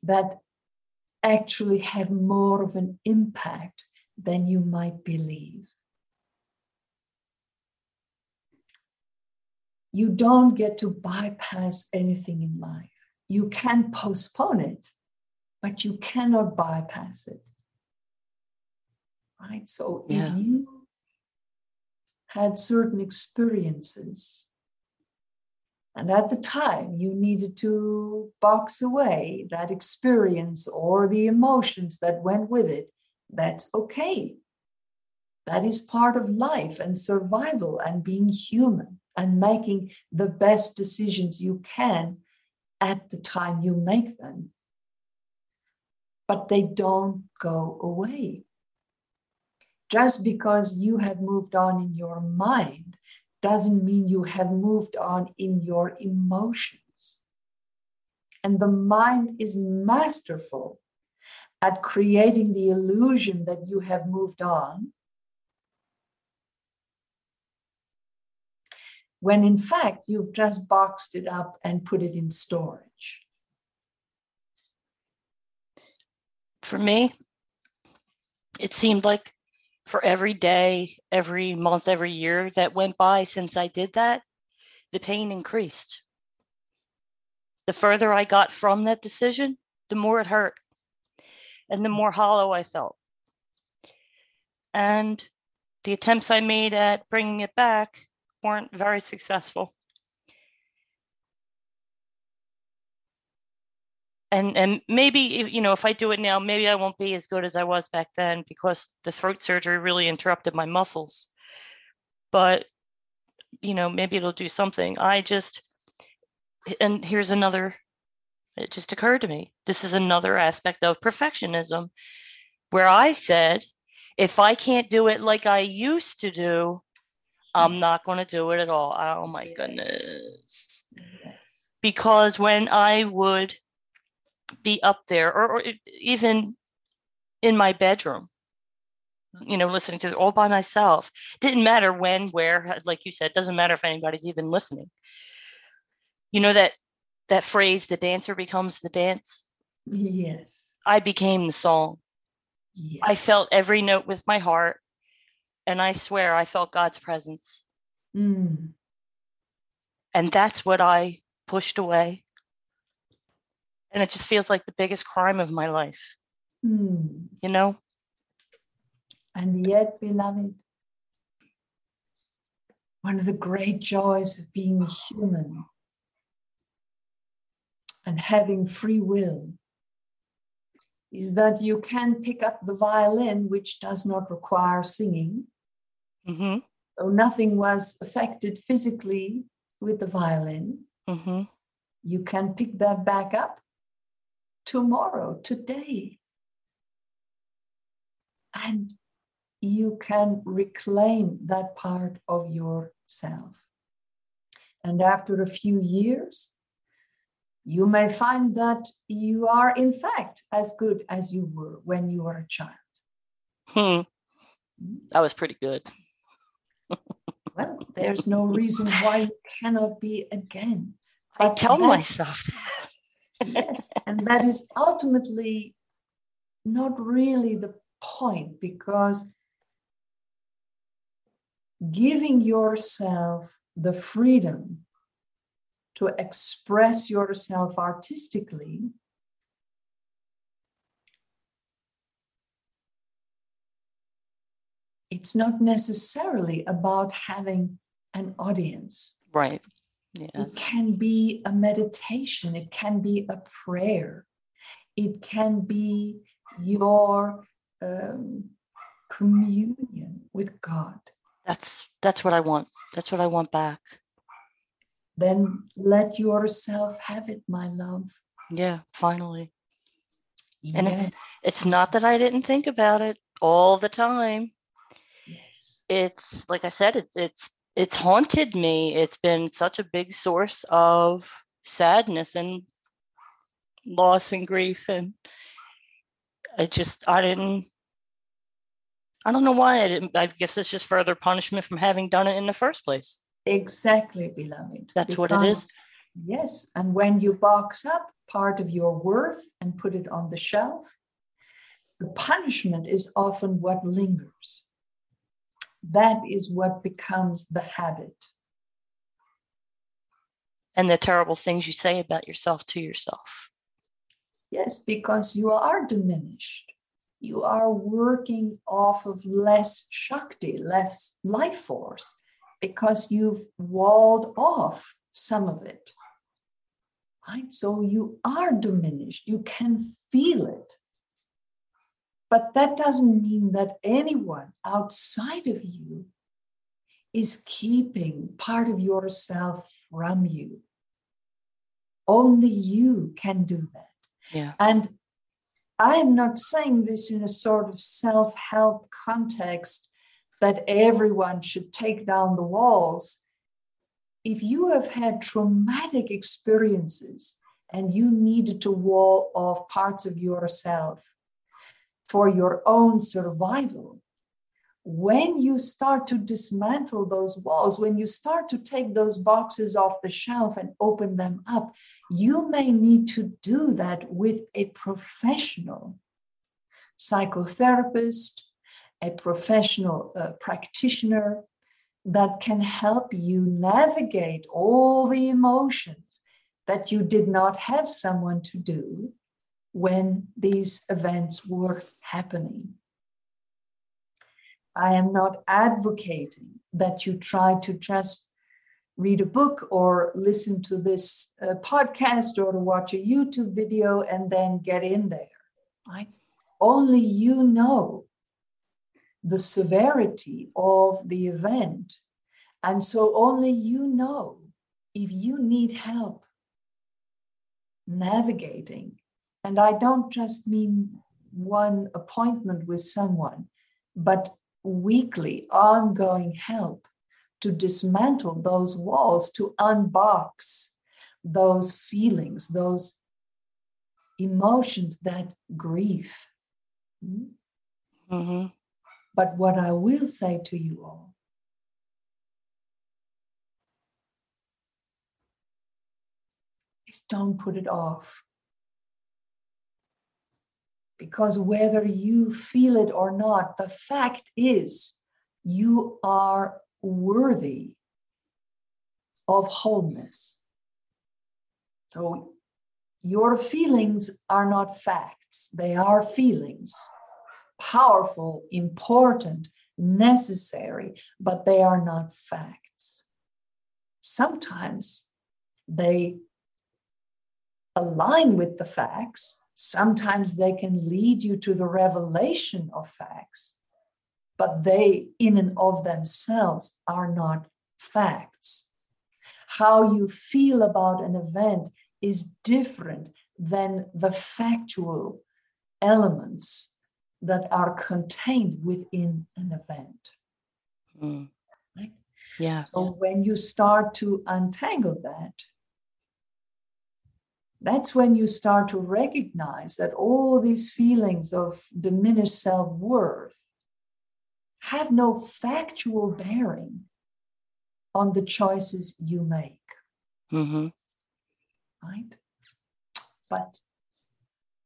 That actually have more of an impact than you might believe. You don't get to bypass anything in life. You can postpone it, but you cannot bypass it. Right? So yeah. if you had certain experiences, and at the time you needed to box away that experience or the emotions that went with it, that's okay. That is part of life and survival and being human and making the best decisions you can at the time you make them. But they don't go away. Just because you have moved on in your mind doesn't mean you have moved on in your emotions. And the mind is masterful at creating the illusion that you have moved on when in fact you've just boxed it up and put it in storage? For me, it seemed like for every day, every month, every year that went by since I did that, the pain increased. The further I got from that decision, the more it hurt and the more hollow I felt. And the attempts I made at bringing it back weren't very successful. And and maybe if, you know if I do it now, maybe I won't be as good as I was back then because the throat surgery really interrupted my muscles. But you know maybe it'll do something. I just and here's another. It just occurred to me. This is another aspect of perfectionism, where I said, if I can't do it like I used to do, I'm not going to do it at all. Oh my goodness. Because when I would be up there, or, or even in my bedroom, you know, listening to it all by myself, didn't matter when, where, like you said, doesn't matter if anybody's even listening. You know that that phrase, the dancer becomes the dance. Yes. I became the song. Yes. I felt every note with my heart and I swear I felt God's presence. Mm. And that's what I pushed away. And it just feels like the biggest crime of my life. Mm. You know? And yet, beloved, one of the great joys of being human and having free will is that you can pick up the violin, which does not require singing, mm-hmm. though nothing was affected physically with the violin, Mm-hmm. you can pick that back up tomorrow, today. And you can reclaim that part of yourself. And after a few years, you may find that you are, in fact, as good as you were when you were a child. Hmm. That was pretty good. Well, there's no reason why you cannot be again. I tell that- myself. Yes, and that is ultimately not really the point because giving yourself the freedom to express yourself artistically it's not necessarily about having an audience Right. Yeah. it can be a meditation, it can be a prayer, it can be your um, communion with God. That's that's what I want. That's what I want back. Then let yourself have it, my love. Yeah, finally. And it's- yes, It's not that I didn't think about it all the time. yes, It's like I said, it's it's it's haunted me. It's been such a big source of sadness and loss and grief. And I just I didn't I don't know why I didn't. I guess it's just further punishment from having done it in the first place. Exactly, beloved. That's what it is. Yes, and when you box up part of your worth and put it on the shelf, the punishment is often what lingers. That is what becomes the habit. And the terrible things you say about yourself to yourself. Yes, because you are diminished. You are working off of less Shakti, less life force, because you've walled off some of it. Right? So you are diminished. You can feel it. But that doesn't mean that anyone outside of you is keeping part of yourself from you. Only you can do that. Yeah. And I am not saying this in a sort of self help context that everyone should take down the walls. If you have had traumatic experiences and you needed to wall off parts of yourself for your own survival, when you start to dismantle those walls, when you start to take those boxes off the shelf and open them up, you may need to do that with a professional psychotherapist, a professional uh, practitioner that can help you navigate all the emotions that you did not have someone to do when these events were happening. I am not advocating that you try to just read a book or listen to this uh, podcast or to watch a YouTube video and then get in there, right? Only you know the severity of the event. And so only you know if you need help navigating. And I don't just mean one appointment with someone, but weekly, ongoing help to dismantle those walls, to unbox those feelings, those emotions, that grief. Hmm? But what I will say to you all is don't put it off. Because whether you feel it or not, the fact is you are worthy of wholeness. So your feelings are not facts, they are feelings. Powerful, important, necessary, but they are not facts. Sometimes they align with the facts, sometimes they can lead you to the revelation of facts. but they, in and of themselves, are not facts. How you feel about an event is different than the factual elements that are contained within an event. Mm. Right? Yeah. So when you start to untangle that, that's when you start to recognize that all these feelings of diminished self worth have no factual bearing on the choices you make. Mm-hmm. Right? But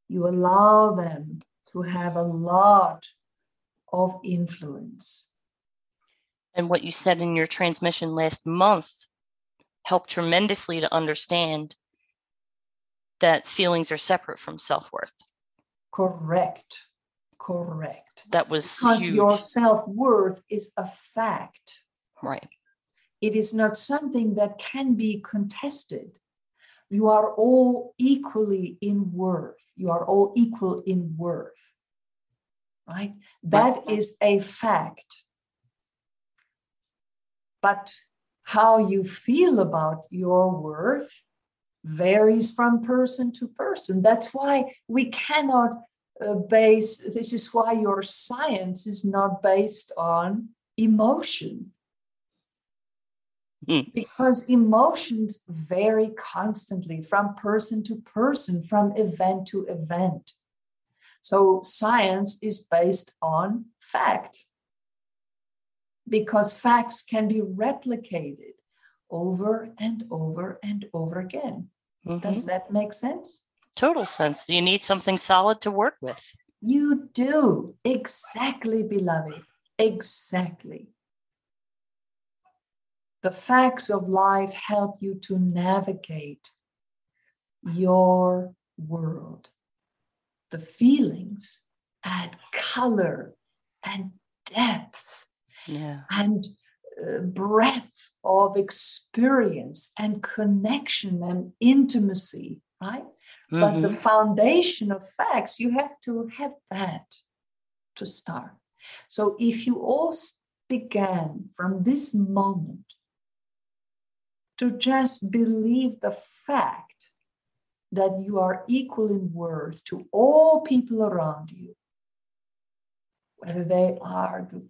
you allow them to have a lot of influence. And what you said in your transmission last month helped tremendously to understand that feelings are separate from self worth. Correct. Correct. That was because huge. your self worth is a fact. Right. It is not something that can be contested. You are all equally in worth. You are all equal in worth. Right? That is a fact. But how you feel about your worth varies from person to person. That's why we cannot uh, base, this is why your science is not based on emotion. Mm. Because emotions vary constantly from person to person, from event to event. So science is based on fact. Because facts can be replicated over and over and over again. Does Mhm. that make sense? Total sense. You need something solid to work with. You do. Exactly, beloved. Exactly. The facts of life help you to navigate your world. The feelings add color and depth Yeah. and uh, breadth of experience and connection and intimacy, right? But the Mhm. foundation of facts, you have to have that to start. So if you all began from this moment to just believe the fact that you are equal in worth to all people around you, whether they are the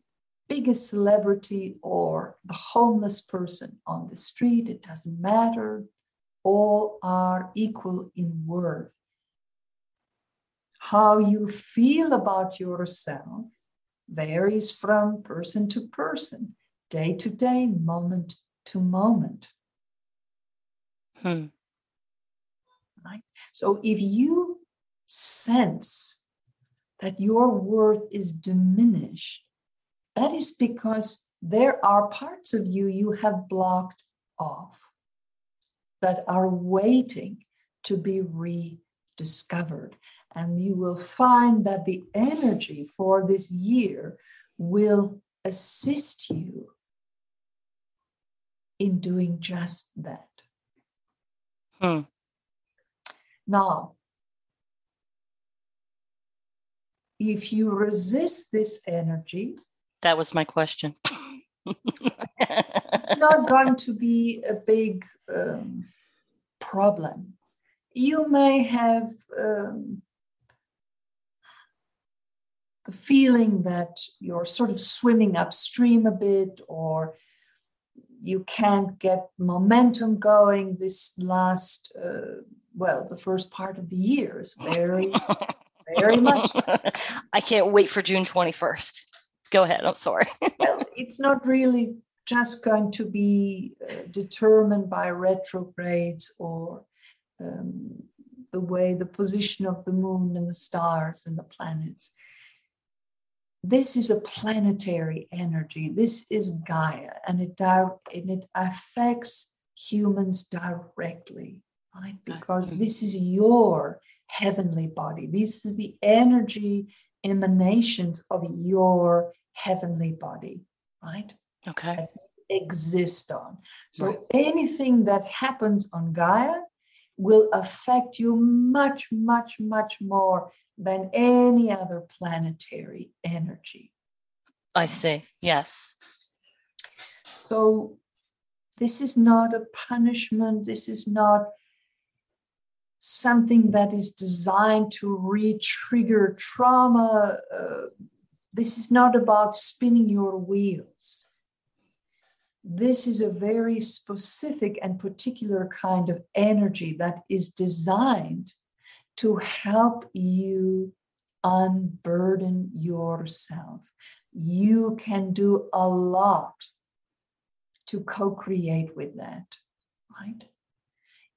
biggest celebrity or the homeless person on the street, it doesn't matter. All are equal in worth. How you feel about yourself varies from person to person, day to day, moment to moment. Hmm. So if you sense that your worth is diminished, that is because there are parts of you you have blocked off that are waiting to be rediscovered. And you will find that the energy for this year will assist you in doing just that. Hmm. Now, if you resist this energy, That was my question. it's not going to be a big um, problem. You may have um, the feeling that you're sort of swimming upstream a bit, or you can't get momentum going this last, uh, well, the first part of the year is very, very much I can't wait for June 21st. Go ahead. I'm sorry. well, it's not really just going to be uh, determined by retrogrades or um, the way the position of the moon and the stars and the planets. This is a planetary energy. This is Gaia, and it and it affects humans directly, right? Because Mhm. this is your heavenly body. This is the energy emanations of your heavenly body, right? Okay. Exist on. So Right. anything that happens on Gaia will affect you much, much, much more than any other planetary energy. I see. Yes. So this is not a punishment. This is not something that is designed to re-trigger trauma. Uh, this is not about spinning your wheels. This is a very specific and particular kind of energy that is designed to help you unburden yourself. You can do a lot to co create with that, right?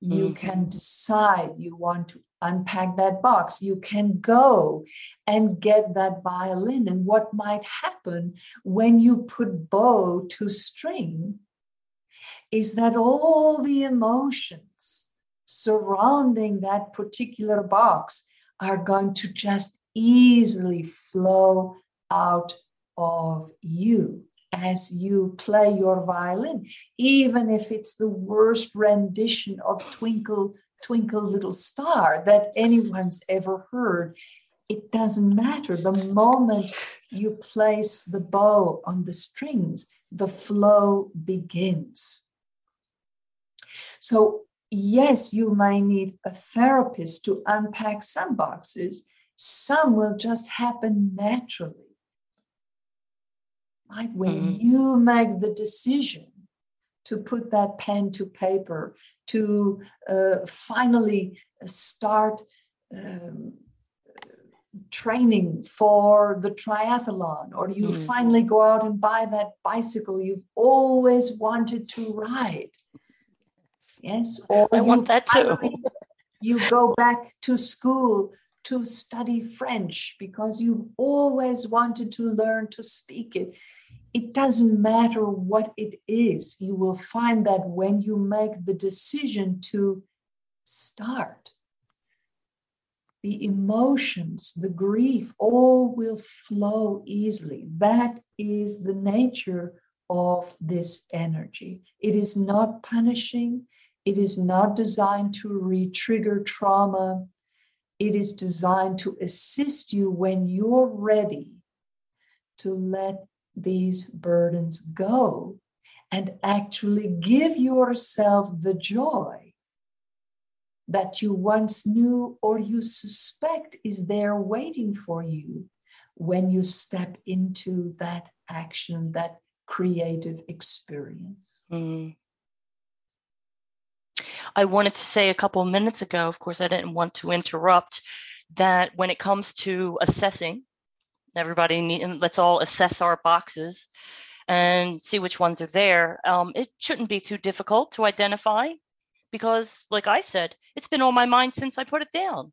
You mm-hmm. can decide you want to unpack that box. You can go and get that violin. And what might happen when you put bow to string is that all the emotions surrounding that particular box are going to just easily flow out of you as you play your violin, even if it's the worst rendition of Twinkle, Twinkle Little Star that anyone's ever heard. It doesn't matter. The moment you place the bow on the strings, the flow begins. So, yes, you may need a therapist to unpack some boxes. Some will just happen naturally Like When mm-hmm. you make the decision to put that pen to paper, to uh, finally start um, training for the triathlon, or you mm-hmm. finally go out and buy that bicycle you've always wanted to ride. Yes, or I want that too. you go back to school to study French because you've always wanted to learn to speak it it doesn't matter what it is, you will find that when you make the decision to start, the emotions, the grief, all will flow easily. That is the nature of this energy. It is not punishing, it is not designed to re trigger trauma. It is designed to assist you when you're ready to let these burdens go and actually give yourself the joy that you once knew or you suspect is there waiting for you when you step into that action, that creative experience. Mm. I wanted to say a couple of minutes ago, of course, I didn't want to interrupt, that when it comes to assessing everybody need, and let's all assess our boxes and see which ones are there. Um, it shouldn't be too difficult to identify because, like I said, it's been on my mind since I put it down.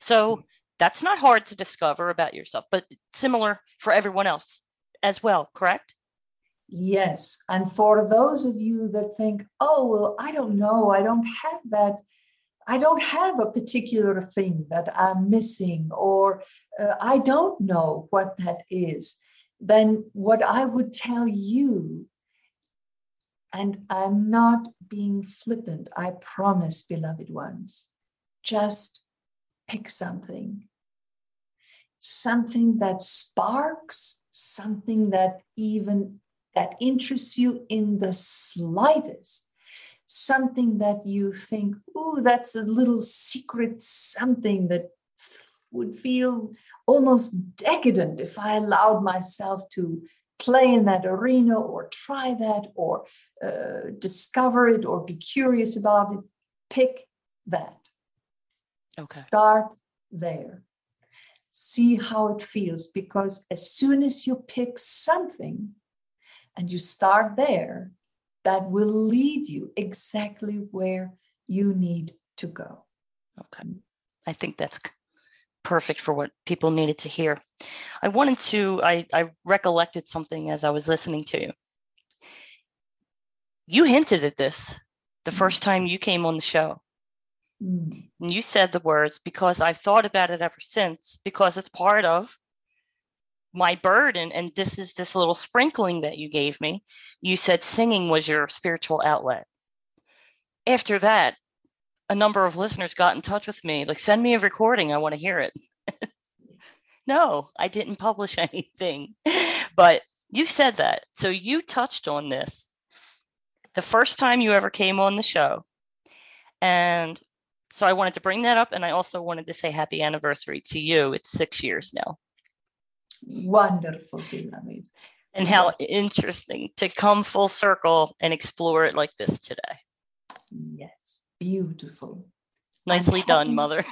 So hmm. that's not hard to discover about yourself, but similar for everyone else as well, correct? Yes. And for those of you that think, oh, well, I don't know, I don't have that I don't have a particular thing that I'm missing, or uh, I don't know what that is, then what I would tell you, and I'm not being flippant, I promise, beloved ones, just pick something. Something that sparks, something that even that interests you in the slightest something that you think, oh, that's a little secret something that would feel almost decadent if I allowed myself to play in that arena or try that or uh, discover it or be curious about it. Pick that. Okay. Start there. See how it feels because as soon as you pick something and you start there, that will lead you exactly where you need to go. Okay. I think that's perfect for what people needed to hear. I wanted to, I, I recollected something as I was listening to you. You hinted at this the mm. first time you came on the show. Mm. And you said the words, because I've thought about it ever since, because it's part of my burden and this is this little sprinkling that you gave me you said singing was your spiritual outlet after that a number of listeners got in touch with me like send me a recording i want to hear it no i didn't publish anything but you said that. So you touched on this the first time you ever came on the show. And so I wanted to bring that up. And I also wanted to say happy anniversary to you. It's six years now. Wonderful, beloved. And how interesting to come full circle and explore it like this today. Yes, beautiful. Nicely done, mother.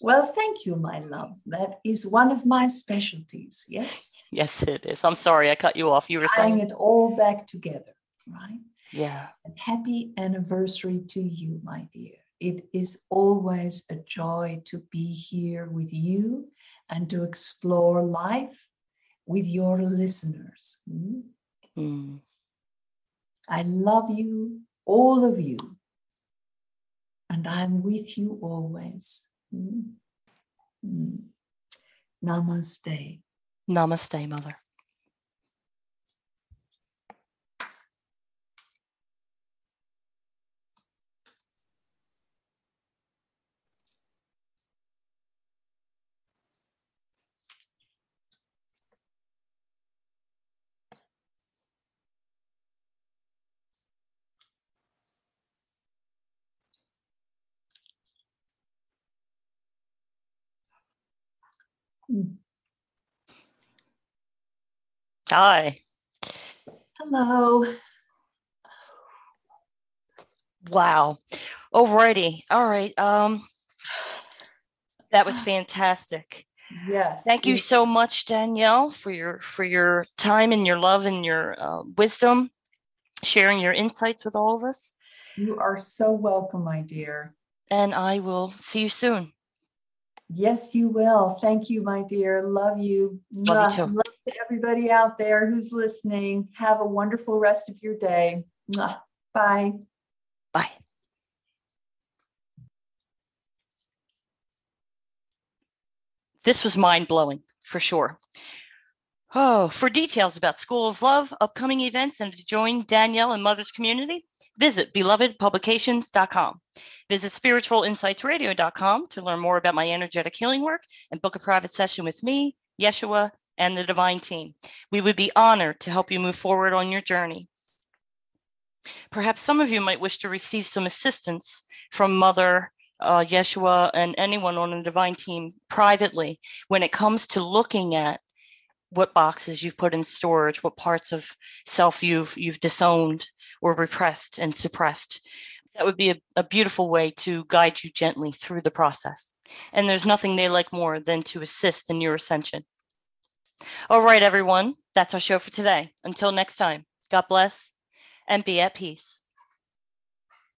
Well, thank you, my love. That is one of my specialties. Yes. Yes, it is. I'm sorry I cut you off. You were Tying saying it all back together, right? Yeah. And happy anniversary to you, my dear. It is always a joy to be here with you and to explore life with your listeners. Mm? Mm. I love you, all of you. And I'm with you always. Mm. Namaste. Namaste, mother. Hi. Hello. Wow. Alrighty. All right. Um, that was fantastic. Yes. Thank you so much, Danielle, for your for your time and your love and your uh, wisdom, sharing your insights with all of us. You are so welcome, my dear. And I will see you soon. Yes, you will. Thank you, my dear. Love you. Love you too. Love to everybody out there who's listening. Have a wonderful rest of your day. Bye. Bye. This was mind blowing for sure. Oh, for details about School of Love, upcoming events, and to join Danielle and Mother's Community, visit belovedpublications.com. Visit spiritualinsightsradio.com to learn more about my energetic healing work and book a private session with me, Yeshua, and the Divine Team. We would be honored to help you move forward on your journey. Perhaps some of you might wish to receive some assistance from Mother uh, Yeshua and anyone on the Divine Team privately when it comes to looking at what boxes you've put in storage, what parts of self you've you've disowned or repressed and suppressed. That would be a, a beautiful way to guide you gently through the process. And there's nothing they like more than to assist in your ascension. All right, everyone, that's our show for today. Until next time, God bless and be at peace.